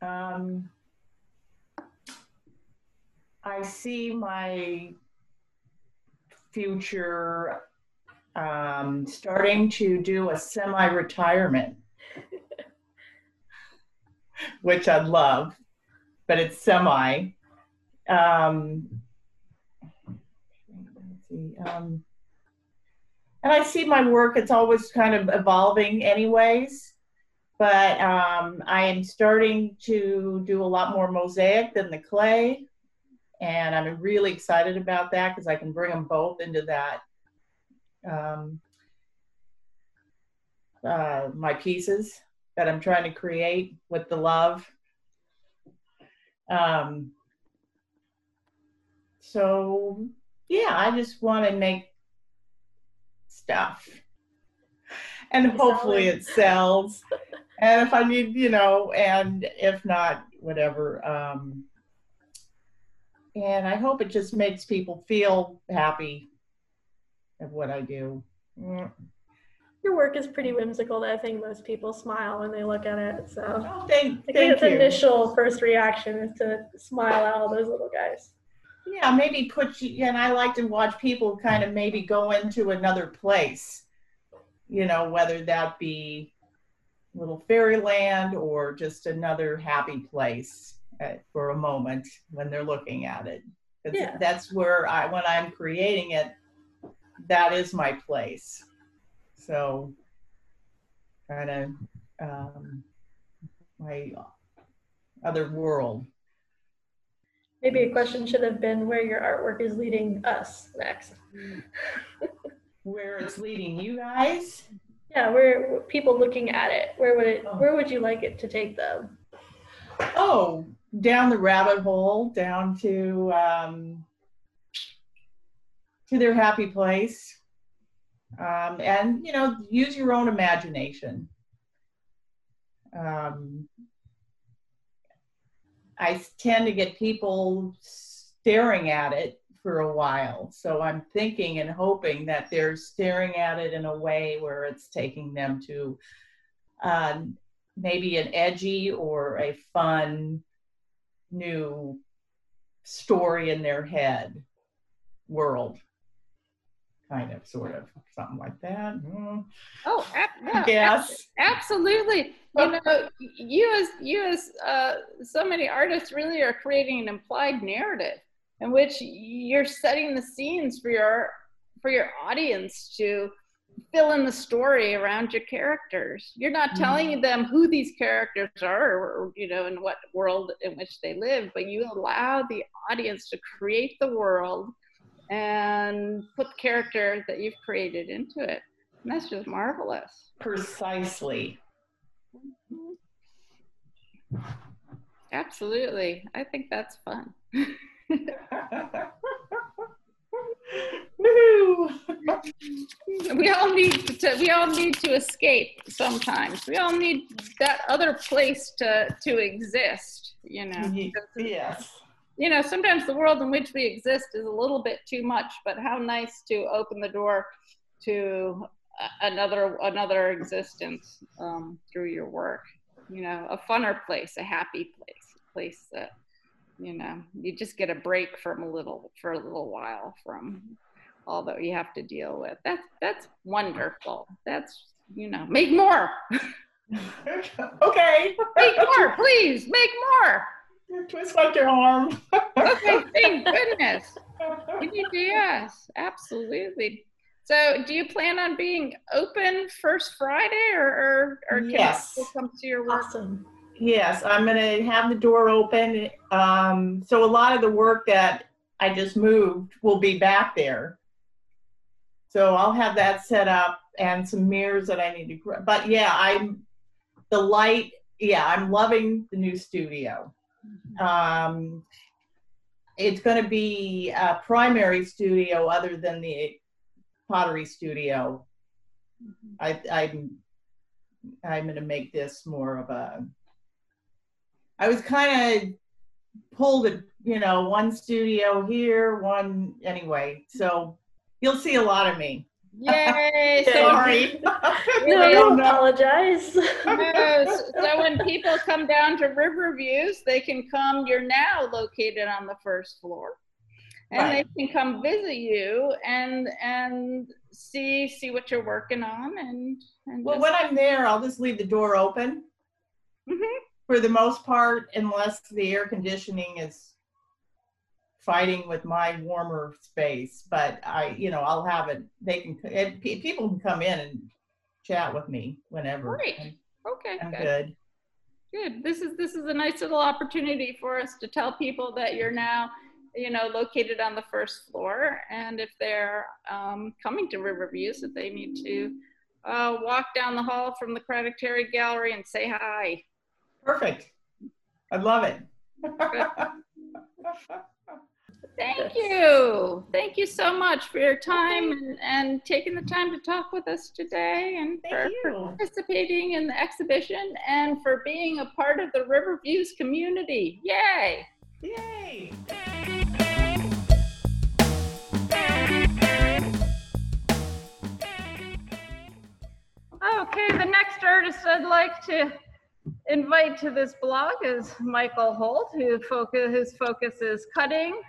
Um, I see my future um, starting to do a semi retirement, which I love, but it's semi. Um. Um, and I see my work, it's always kind of evolving, anyways. But um, I am starting to do a lot more mosaic than the clay. And I'm really excited about that because I can bring them both into that. Um, uh, my pieces that I'm trying to create with the love. Um, so, yeah, I just want to make stuff. And hopefully it sells. and if I need, you know, and if not, whatever. Um, and I hope it just makes people feel happy of what I do. Mm. Your work is pretty whimsical. I think most people smile when they look at it. So Oh, thank, I think you. initial first reaction is to smile at all those little guys. Yeah, maybe put you, and I like to watch people kind of maybe go into another place, you know, whether that be little fairyland or just another happy place uh, for a moment when they're looking at it. Yeah. That's where I, when I'm creating it, that is my place. So, kind of um, my other world. Maybe a question should have been where your artwork is leading us next. Where it's leading you guys. Yeah, where people looking at it, where would it, where would you like it to take them? Oh, down the rabbit hole, down to um, to their happy place, um, and you know, use your own imagination. Um, I tend to get people staring at it for a while, so I'm thinking and hoping that they're staring at it in a way where it's taking them to uh, maybe an edgy or a fun new story in their head world kind of sort of something like that Mm, Oh, ab- i no, guess absolutely. You know, you as you as uh, so many artists really are creating an implied narrative in which you're setting the scenes for your for your audience to fill in the story around your characters. You're not telling them who these characters are or, you know in what world in which they live, but you allow the audience to create the world and put the character that you've created into it. And that's just marvelous. precisely mm-hmm. Absolutely. I think that's fun. We all need to we all need to escape sometimes. We all need that other place to to exist, you know. Yes You know, sometimes the world in which we exist is a little bit too much, but how nice to open the door to another another existence um, through your work. You know, a funner place, a happy place, a place that you know you just get a break from a little for a little while from all that you have to deal with. That's that's wonderful. That's you know, make more, okay make more, please, make more. Twist like your arm Okay, thank goodness. You need to- Yes, absolutely. So, do you plan on being open first Friday, or or, or can Yes. people come to your work? Awesome. Yes, I'm gonna have the door open. Um, so a lot of the work that I just moved will be back there. So I'll have that set up and some mirrors that I need to, but yeah, I'm, the light, yeah, I'm loving the new studio. Um, it's gonna be a primary studio other than the pottery studio. I, I'm, I'm gonna make this more of a, I was kind of pulled at, you know, one studio here, one anyway. So you'll see a lot of me. Yay! Sorry. No, I don't don't apologize. no, so when people come down to Riverviews, they can come. You're now located on the first floor, and Right. they can come visit you and and see see what you're working on and and Well, just- when I'm there, I'll just leave the door open Mhm. for the most part, unless the air conditioning is fighting with my warmer space. But I, you know, I'll have it. They can, it, pe- people can come in and chat with me whenever. Great. Okay, I'm good. good. Good. This is this is a nice little opportunity for us to tell people that you're now, you know, located on the first floor, and if they're um, coming to Riverviews, that they need to uh, walk down the hall from the Craddock Terry Gallery and say hi. Perfect. I love it. Thank you. Thank you so much for your time and, and taking the time to talk with us today and Thank for you. participating in the exhibition and for being a part of the Riverviews community. Yay! Yay! Okay, the next artist I'd like to invite to this blog is Michael Holt, who focus, whose focus is cutting,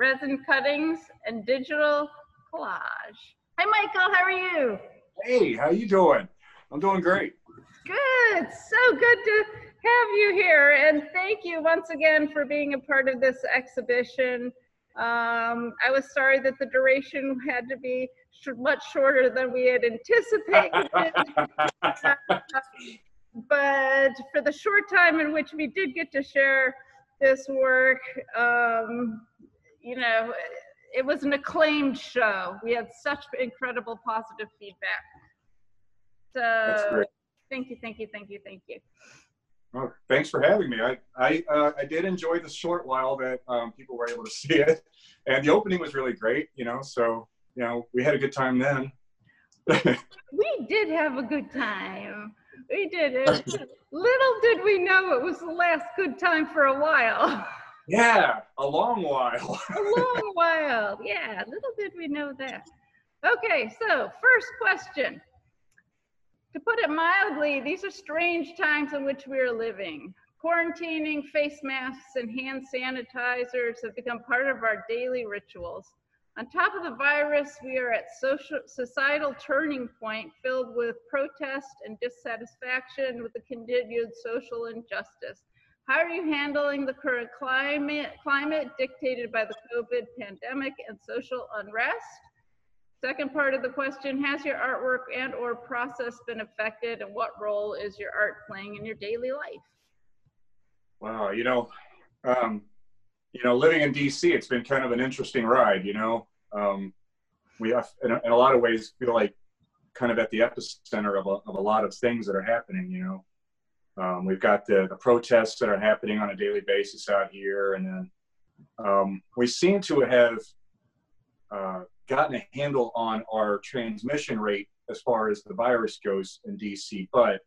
resin cuttings, and digital collage. Hi, Michael. How are you? Hey, how you doing? I'm doing great. Good. So good to have you here, and thank you once again for being a part of this exhibition. Um, I was sorry that the duration had to be sh- much shorter than we had anticipated. but for the short time in which we did get to share this work, um, you know, it was an acclaimed show. We had such incredible positive feedback. So, thank you, thank you, thank you, thank you. Well, thanks for having me. I I, uh, I did enjoy the short while that um, people were able to see it, and the opening was really great. You know, so you know we had a good time then. We did have a good time. We did it. Little did we know it was the last good time for a while. Yeah, a long while. a long while. Yeah, little did we know that. Okay, so first question. To put it mildly, these are strange times in which we are living. Quarantining, face masks, and hand sanitizers have become part of our daily rituals. On top of the virus, we are at social, societal turning point filled with protest and dissatisfaction with the continued social injustice. How are you handling the current climate, climate dictated by the COVID pandemic and social unrest? Second part of the question, has your artwork and or process been affected and what role is your art playing in your daily life? Wow, you know, um, you know, living in DC, it's been kind of an interesting ride. You know, um, we have, in a, in a lot of ways feel like kind of at the epicenter of a, of a lot of things that are happening. You know, um, we've got the, the protests that are happening on a daily basis out here, and then um, we seem to have uh, gotten a handle on our transmission rate as far as the virus goes in DC, but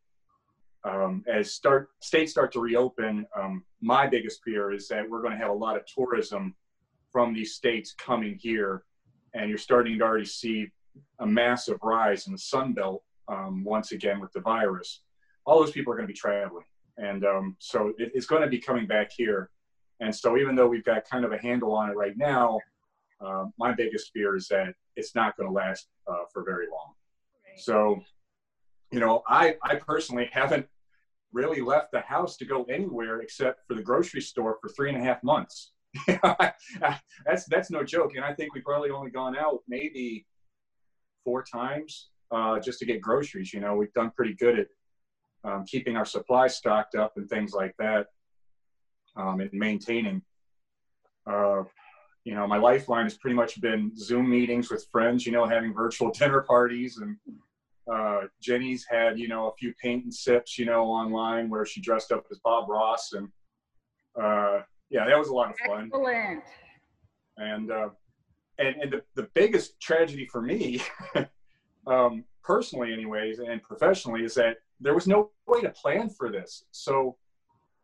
um, as start states start to reopen, um, my biggest fear is that we're going to have a lot of tourism from these states coming here, and you're starting to already see a massive rise in the Sun Belt um, once again with the virus. All those people are going to be traveling, and um, so it, it's going to be coming back here. And so even though we've got kind of a handle on it right now, uh, my biggest fear is that it's not going to last uh, for very long. So, you know, I, I personally haven't really left the house to go anywhere except for the grocery store for three and a half months. that's that's no joke, and I think we've probably only gone out maybe four times uh, just to get groceries. You know, we've done pretty good at um, keeping our supplies stocked up and things like that, um, and maintaining. Uh, you know, my lifeline has pretty much been Zoom meetings with friends. You know, having virtual dinner parties and uh, Jenny's had, you know, a few paint and sips, you know, online where she dressed up as Bob Ross. And uh, yeah, that was a lot of fun. Excellent. And, uh, and, and the, the biggest tragedy for me, um, personally, anyways, and professionally, is that there was no way to plan for this. So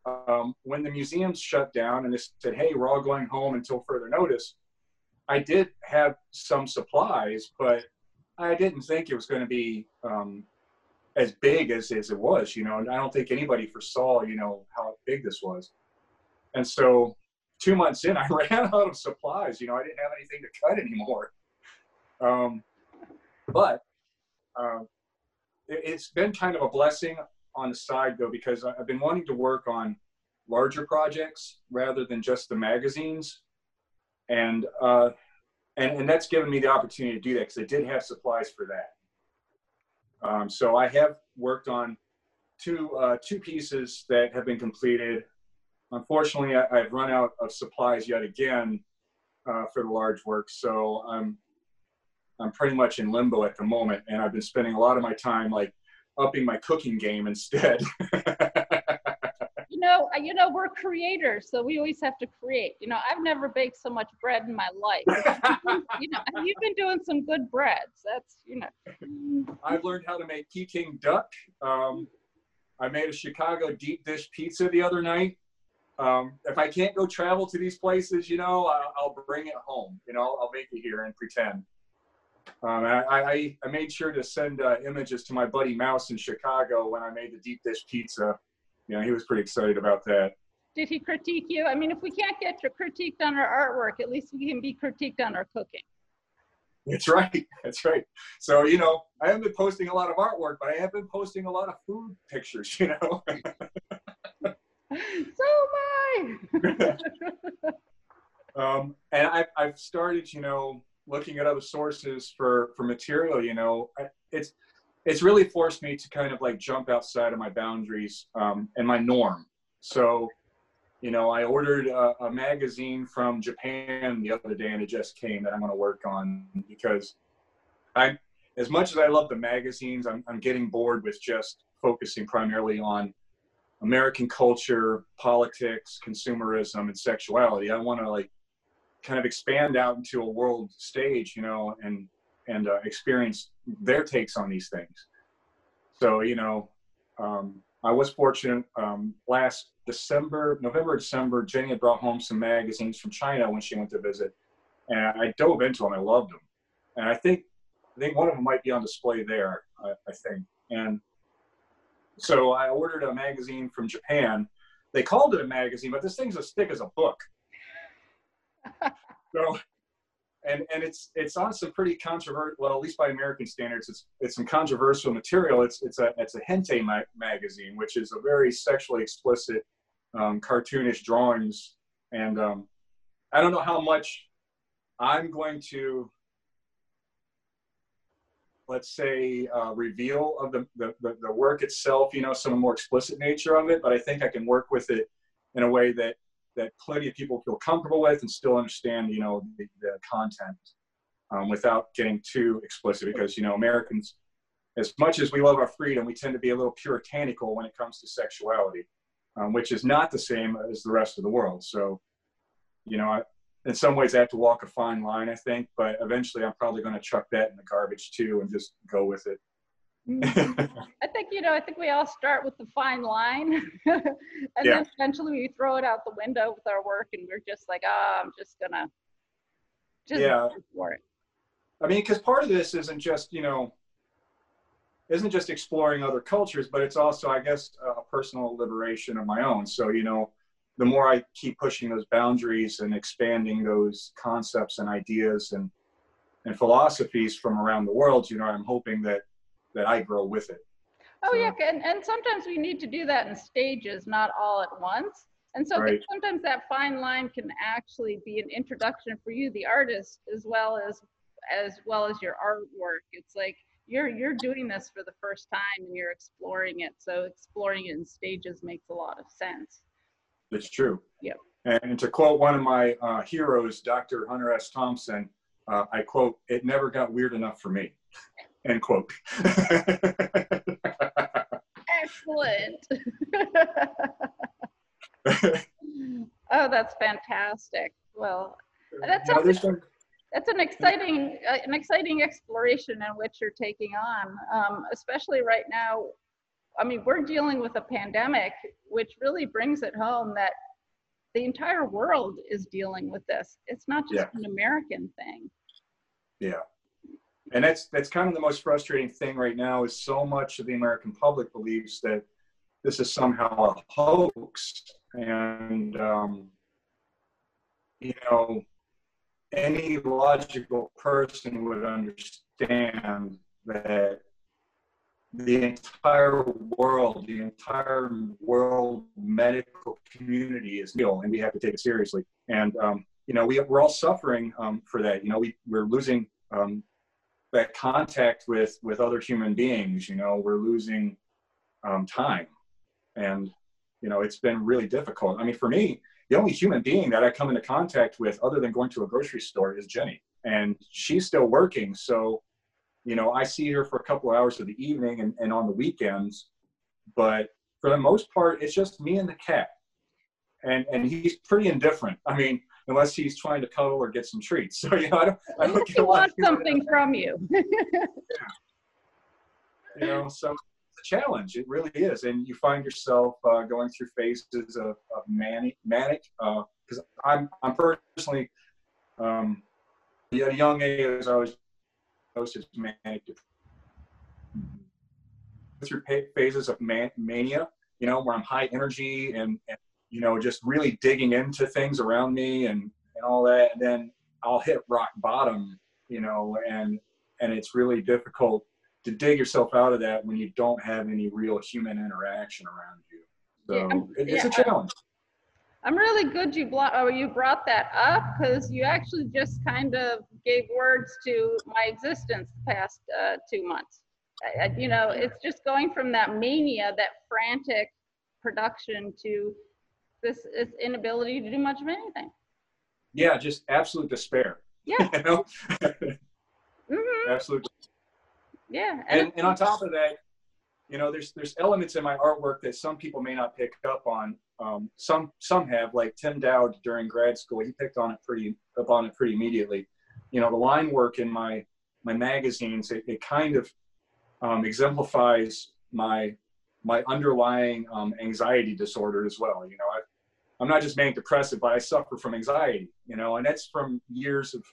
um, when the museums shut down and they said, hey, we're all going home until further notice, I did have some supplies, but I didn't think it was going to be um, as big as, as it was, you know, and I don't think anybody foresaw, you know, how big this was. And so two months in, I ran out of supplies, you know, I didn't have anything to cut anymore. Um, but it, it's been kind of a blessing on the side though, because I've been wanting to work on larger projects rather than just the magazines. And, uh, and, and that's given me the opportunity to do that because I did have supplies for that. Um, so I have worked on two uh, two pieces that have been completed. Unfortunately, I, I've run out of supplies yet again uh, for the large work, so I'm I'm pretty much in limbo at the moment, and I've been spending a lot of my time like upping my cooking game instead. you know, you know, we're creators, so we always have to create. You know, I've never baked so much bread in my life. you know, you've been doing some good breads. That's, you know. I've learned how to make Peking duck. Um, I made a Chicago deep dish pizza the other night. Um, if I can't go travel to these places, you know, I'll, I'll bring it home. You know, I'll make it here and pretend. Um, I, I, I, made sure to send uh, images to my buddy Mouse in Chicago when I made the deep dish pizza. You know, he was pretty excited about that. Did he critique you? I mean, if we can't get critiqued on our artwork, at least we can be critiqued on our cooking. That's right. That's right. So, you know, I haven't been posting a lot of artwork, but I have been posting a lot of food pictures, you know. so am I. um, and I've, I've started, you know, looking at other sources for for material you know it's it's really forced me to kind of like jump outside of my boundaries um, and my norm. So you know i ordered a, a, magazine from japan the other day and it just came that i'm going to work on because i as much as i love the magazines I'm, I'm getting bored with just focusing primarily on american culture politics consumerism and sexuality. I want to like kind of expand out into a world stage, you know, and and uh, experience their takes on these things. So, you know, um, I was fortunate um, last December, November, December, Jenny had brought home some magazines from China when she went to visit, and I dove into them. I loved them, and I think I think one of them might be on display there. I, I think, and so I ordered a magazine from Japan. They called it a magazine, but this thing's as thick as a book so, and and it's it's on some pretty controversial. Well, at least by American standards, it's it's some controversial material. It's it's a it's a hentai ma- magazine, which is a very sexually explicit, um, cartoonish drawings. And um, I don't know how much I'm going to let's say uh, reveal of the, the, the work itself you know some more explicit nature of it but i think i can work with it in a way that that plenty of people feel comfortable with and still understand, you know, the, the content um, without getting too explicit because, you know, Americans, as much as we love our freedom, we tend to be a little puritanical when it comes to sexuality, um, which is not the same as the rest of the world. So, you know, I, in some ways I have to walk a fine line, I think, but eventually I'm probably going to chuck that in the garbage too and just go with it. I think you know. I think we all start with the fine line, and yeah. then eventually we throw it out the window with our work, and we're just like, ah, oh, I'm just gonna just yeah. for it. I mean, because part of this isn't just you know, isn't just exploring other cultures, but it's also, I guess, a personal liberation of my own. So you know, the more I keep pushing those boundaries and expanding those concepts and ideas and and philosophies from around the world, you know, I'm hoping that that I grow with it. Oh so, yeah, and, and sometimes we need to do that in stages, not all at once. And so right. sometimes that fine line can actually be an introduction for you, the artist, as well as as well as your artwork. It's like you're you're doing this for the first time and you're exploring it. So exploring it in stages makes a lot of sense. It's true. Yep. And to quote one of my uh, heroes, Dr. Hunter S. Thompson, uh, I quote, "It never got weird enough for me." End quote. Excellent. oh, that's fantastic. Well, that that's that's an exciting uh, an exciting exploration in which you're taking on, um, especially right now. I mean, we're dealing with a pandemic, which really brings it home that the entire world is dealing with this. It's not just yeah. an American thing. Yeah and that's that's kind of the most frustrating thing right now is so much of the american public believes that this is somehow a hoax. And um, you know any logical person would understand that the entire world the entire world medical community is real and we have to take it seriously. And um, you know we, we're all suffering um, for that. You know we, we're losing um, that contact with with other human beings you know we're losing um, time. And you know it's been really difficult. I mean for me the only human being that i come into contact with other than going to a grocery store is jenny. And she's still working. So you know i see her for a couple of hours of the evening and, and on the weekends. But for the most part, it's just me and the cat. And, and he's pretty indifferent. I mean, unless he's trying to cuddle or get some treats. So, you know, I don't, I don't he wants something from you. yeah. You know, so it's a challenge. It really is. And you find yourself uh, going through phases of, of manic, manic, because uh, I'm, I'm personally, um, at a young age, I was diagnosed manic through phases of man- mania, you know, where I'm high energy and, and, you know, just really digging into things around me and, and all that. And then I'll hit rock bottom, you know, and, and it's really difficult to dig yourself out of that when you don't have any real human interaction around you. So yeah, it's yeah. a challenge. I'm really good you brought oh, you brought that up because you actually just kind of gave words to my existence the past uh, two months. I, you know, it's just going from that mania, that frantic production to this, this inability to do much of anything. Yeah, just absolute despair. Yeah. you know? mm-hmm. Absolute. Yeah. And, and, and on top of that, you know, there's there's elements in my artwork that some people may not pick up on. Um, some some have, like Tim Dowd during grad school, he picked on it pretty up on it pretty immediately. You know, the line work in my my magazines, it, it kind of um, exemplifies my my underlying um, anxiety disorder as well. You know, I, am not just manic depressive, but I suffer from anxiety. You know, and that's from years of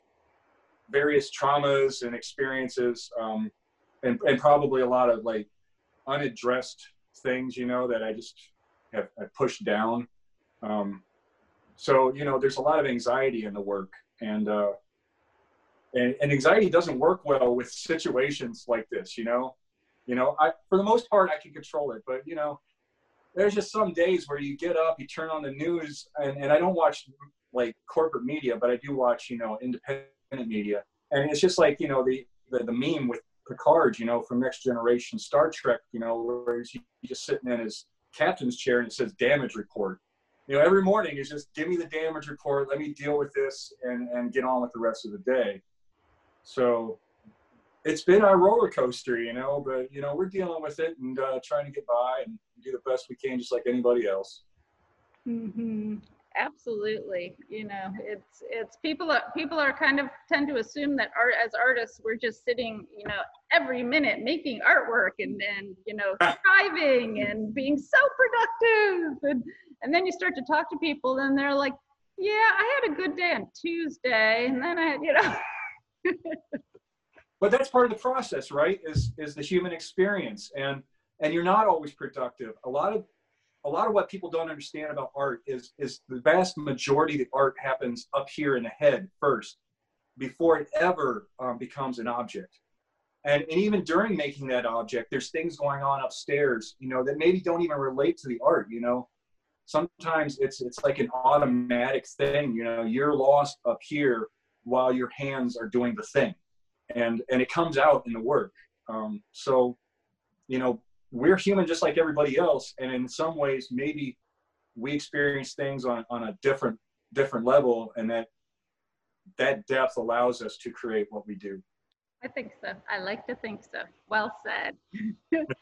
various traumas and experiences, um, and and probably a lot of like unaddressed things. You know, that I just have, have pushed down. Um, so you know, there's a lot of anxiety in the work, and uh, and, and anxiety doesn't work well with situations like this you know you know i for the most part i can control it but you know there's just some days where you get up you turn on the news and, and i don't watch like corporate media but i do watch you know independent media. And it's just like you know the the, the meme with picard you know from next generation star trek you know where he's just sitting in his captain's chair and it says damage report. You know every morning is just give me the damage report let me deal with this and and get on with the rest of the day. So it's been our roller coaster, you know, but you know, we're dealing with it and uh, trying to get by and do the best we can, just like anybody else. Mm-hmm. Absolutely. You know, it's it's people are people are kind of tend to assume that art as artists we're just sitting, you know, every minute making artwork and then you know striving and being so productive and and then you start to talk to people and they're like, yeah, I had a good day on Tuesday and then I, you know. but that's part of the process, right? Is is the human experience, and and you're not always productive. A lot of a lot of what people don't understand about art is is the vast majority of the art happens up here in the head first, before it ever um, becomes an object. And, and even during making that object, there's things going on upstairs, you know, that maybe don't even relate to the art. You know, sometimes it's it's like an automatic thing. You know, you're lost up here while your hands are doing the thing and and it comes out in the work. Um, so you know we're human just like everybody else and in some ways maybe we experience things on, on a different different level and that that depth allows us to create what we do. I think so. I like to think so. Well said.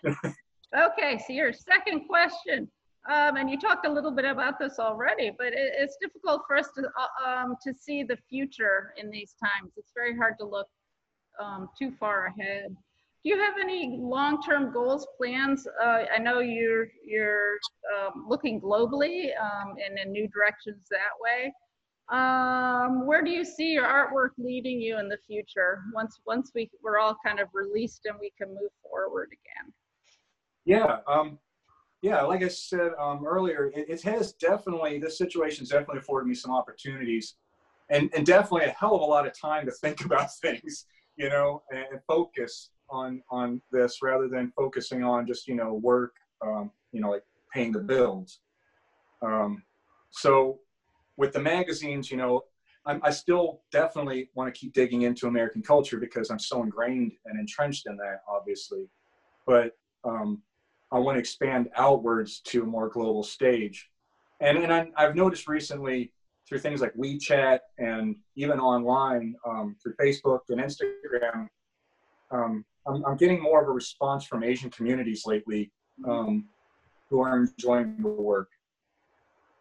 Okay so your second question. Um, and you talked a little bit about this already, but it, it's difficult for us to uh, um, to see the future in these times. It's very hard to look um, too far ahead. Do you have any long-term goals, plans? Uh, I know you're you're um, looking globally um, and in new directions that way. Um, where do you see your artwork leading you in the future once once we we're all kind of released and we can move forward again? Yeah, um, yeah, like I said um, earlier, it, it, has definitely, this situation's definitely afforded me some opportunities and, and definitely a hell of a lot of time to think about things, you know, and focus on, on this rather than focusing on just, you know, work, um, you know, like paying the bills. Um, so with the magazines, you know, I'm, i still definitely want to keep digging into American culture because I'm so ingrained and entrenched in that, obviously. But um, I want to expand outwards to a more global stage. And, and I, have noticed recently through things like WeChat and even online um, through Facebook and Instagram, um, I'm, I'm, getting more of a response from Asian communities lately. Um, who are enjoying the work.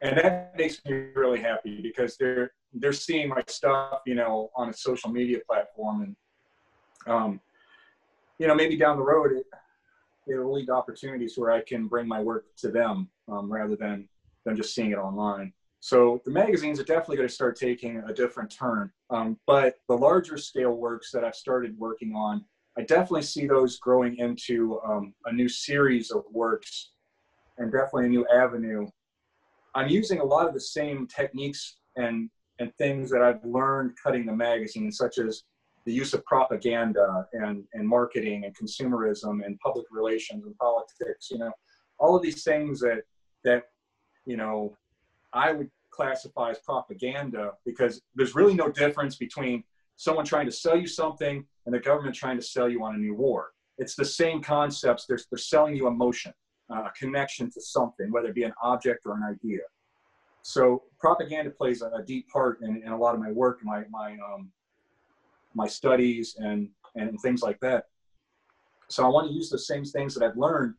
And that makes me really happy because they're they're seeing my stuff, you know, on a social media platform, and um, you know, maybe down the road it it will lead to opportunities where I can bring my work to them um, rather than than just seeing it online. So the magazines are definitely going to start taking a different turn. Um, but the larger scale works that I've started working on, I definitely see those growing into um, a new series of works and definitely a new avenue. I'm using a lot of the same techniques and, and things that I've learned cutting the magazine, such as the use of propaganda and, and marketing and consumerism and public relations and politics, you know, all of these things that, that, you know, I would classify as propaganda because there's really no difference between someone trying to sell you something and the government trying to sell you on a new war. It's the same concepts. They're, they're selling you emotion, uh, a connection to something, whether it be an object or an idea. So propaganda plays a, a deep part in, in, a lot of my work, my, my, um, my studies and, and things like that. So I want to use the same things that I've learned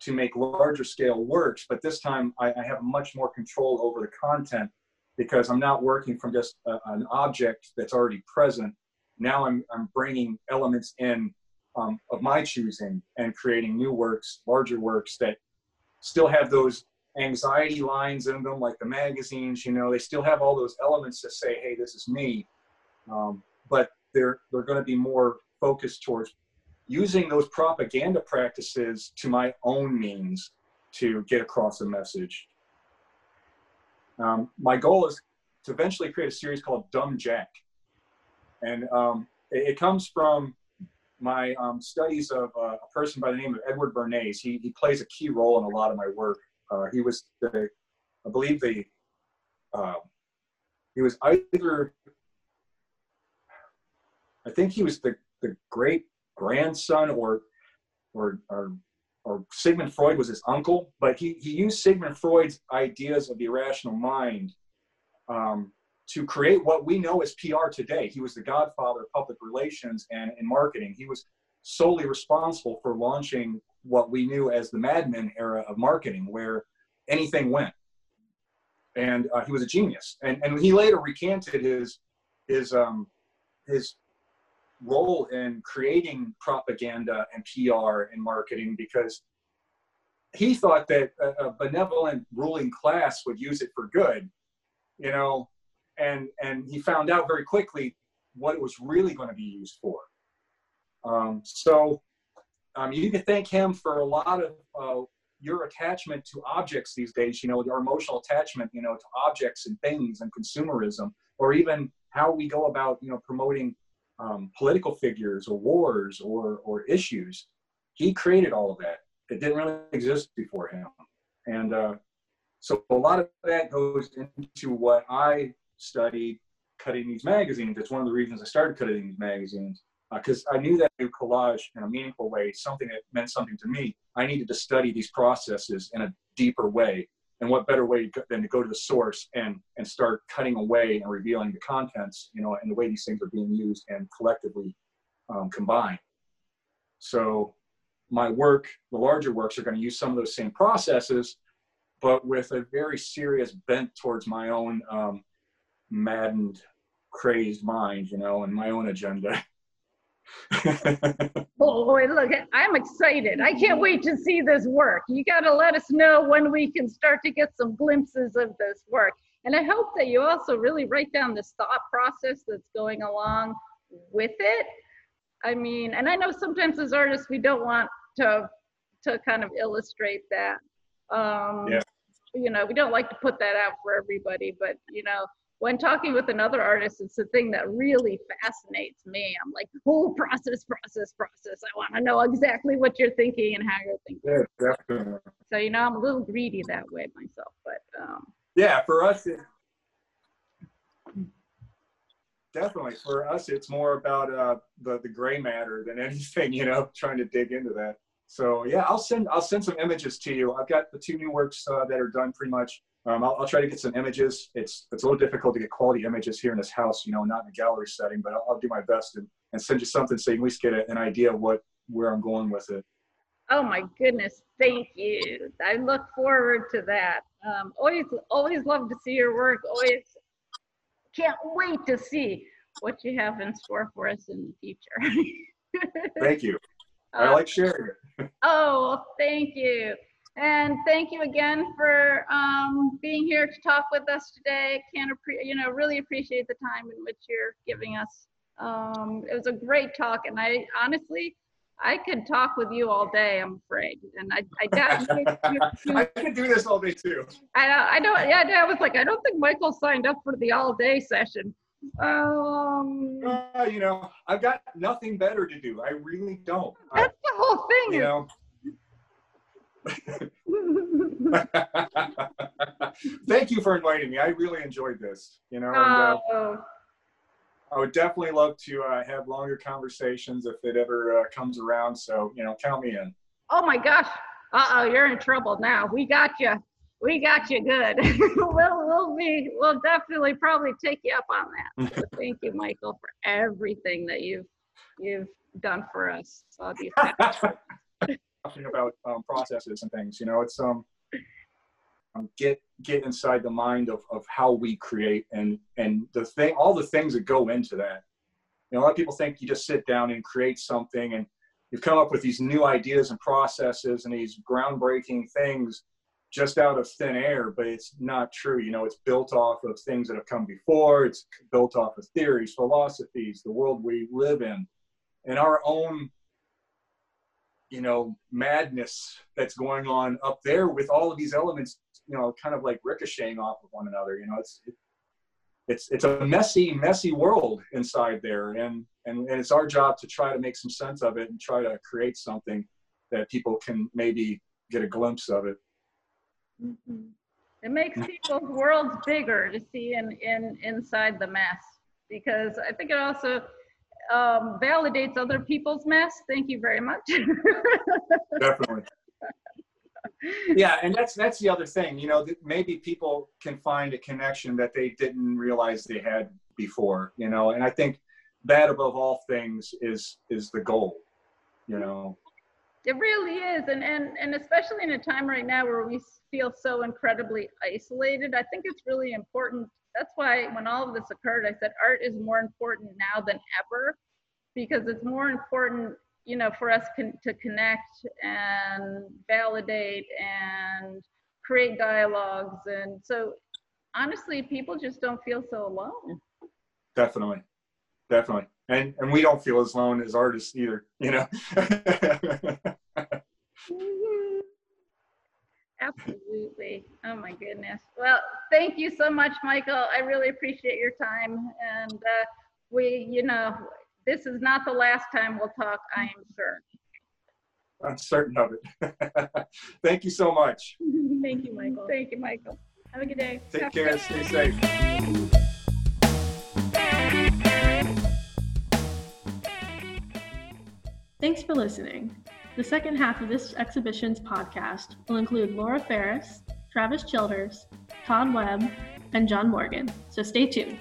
to make larger scale works, but this time I, I have much more control over the content because I'm not working from just a, an object that's already present. Now I'm, I'm bringing elements in um, of my choosing and creating new works, larger works that still have those anxiety lines in them, like the magazines, you know, they still have all those elements to say, hey, this is me. Um, but they're, they're going to be more focused towards using those propaganda practices to my own means to get across a message. Um, my goal is to eventually create a series called Dumb Jack. And um, it, it, comes from my um, studies of uh, a person by the name of Edward Bernays. He, he plays a key role in a lot of my work. Uh, he was the, I believe the, uh, he was either, I think he was the, the great grandson or, or, or, or Sigmund Freud was his uncle, but he, he used Sigmund Freud's ideas of the irrational mind um, to create what we know as PR today. He was the godfather of public relations and, and marketing. He was solely responsible for launching what we knew as the Mad Men era of marketing, where anything went. And uh, he was a genius. And, and he later recanted his, his, um, his role in creating propaganda and PR and marketing because he thought that a, a, benevolent ruling class would use it for good, you know, and and he found out very quickly what it was really going to be used for. Um, so um, you can thank him for a lot of uh, your attachment to objects these days. You know, your emotional attachment, you know, to objects and things and consumerism, or even how we go about, you know, promoting um, political figures or wars or, or issues. He created all of that. It didn't really exist before him. And uh, so a lot of that goes into what I studied cutting these magazines. It's one of the reasons I started cutting these magazines because uh, I knew that new collage in a meaningful way, something that meant something to me. I needed to study these processes in a deeper way and what better way than to go to the source and and start cutting away and revealing the contents you know and the way these things are being used and collectively um, combined. So my work the larger works are going to use some of those same processes but with a very serious bent towards my own um, maddened crazed mind you know and my own agenda Boy, look, I'm excited. I can't wait to see this work. You got to let us know when we can start to get some glimpses of this work. And I hope that you also really write down this thought process that's going along with it. I mean, and I know sometimes as artists we don't want to to kind of illustrate that. Um, yeah. You know, we don't like to put that out for everybody, but you know, when talking with another artist, it's the thing that really fascinates me. I'm like, whole process, process, process. I want to know exactly what you're thinking and how you're thinking. Yeah, definitely. So, you know, I'm a little greedy that way myself, but. Um, yeah, for us, it, definitely. For us, it's more about uh, the, the gray matter than anything, you know, trying to dig into that. So yeah, I'll send I'll send some images to you. I've got the two new works uh, that are done pretty much um, I'll, I'll, try to get some images. It's it's a little difficult to get quality images here in this house, you know, not in a gallery setting, but I'll, I'll do my best and, and send you something so you can at least get a, an idea of what where I'm going with it. Oh my goodness, thank you. I look forward to that. Um, always, always love to see your work. Always can't wait to see what you have in store for us in the future. Thank you. I Uh, like sharing it. Oh, thank you. And thank you again for um, being here to talk with us today. Can't appre- you know, really appreciate the time in which you're giving us. Um, it was a great talk, and I honestly, I could talk with you all day. I'm afraid, and I, I you, you, I can do this all day too. I, don't- I don't, yeah, I was like, I don't think Michael signed up for the all day session. Um, Uh, you know, I've got nothing better to do. I really don't. I, that's the whole thing. you know. Thank you for inviting me. I really enjoyed this. You know, and, uh, oh, I would definitely love to uh, have longer conversations if it ever uh, comes around. So, you know, count me in. Oh my gosh. Uh oh, you're in trouble now. We got you. We got you good. we'll, we'll be, we'll definitely probably take you up on that. So thank you, Michael, for everything that you've, you've done for us. These Talking about um, processes and things, you know, it's um, um, get get inside the mind of, of how we create and and the thing, all the things that go into that. You know, a lot of people think you just sit down and create something and you've come up with these new ideas and processes and these groundbreaking things just out of thin air, but it's not true. You know, it's built off of things that have come before. It's built off of theories, philosophies, the world we live in, and our own, you know, madness that's going on up there with all of these elements, you know, kind of like ricocheting off of one another. You know, it's it's it's a messy, messy world inside there, and and and it's our job to try to make some sense of it and try to create something that people can maybe get a glimpse of it. Mhm. It makes people's worlds bigger to see in, in inside the mess because I think it also um, validates other people's mess. Thank you very much. definitely yeah and that's that's the other thing you know that maybe people can find a connection that they didn't realize they had before you know and i think that above all things is is the goal you know It really is, and and and especially in a time right now where we feel so incredibly isolated, I think it's really important. That's why when all of this occurred, I said art is more important now than ever, because it's more important, you know, for us con- to connect and validate and create dialogues, and so honestly, people just don't feel so alone. definitely definitely and and we don't feel as alone as artists either you know Mhm. Absolutely. Oh my goodness. Well, thank you so much, Michael. I really appreciate your time. And uh, we, you know, this is not the last time we'll talk, I am sure. i'm certain of it thank you so much Thank you, Michael. Thank you, Michael. Have a good day. take Have a care good stay safe Thanks for listening. The second half of this exhibition's podcast will include Laura Ferris, Travis Childers, Todd Webb, and John Morgan, so stay tuned.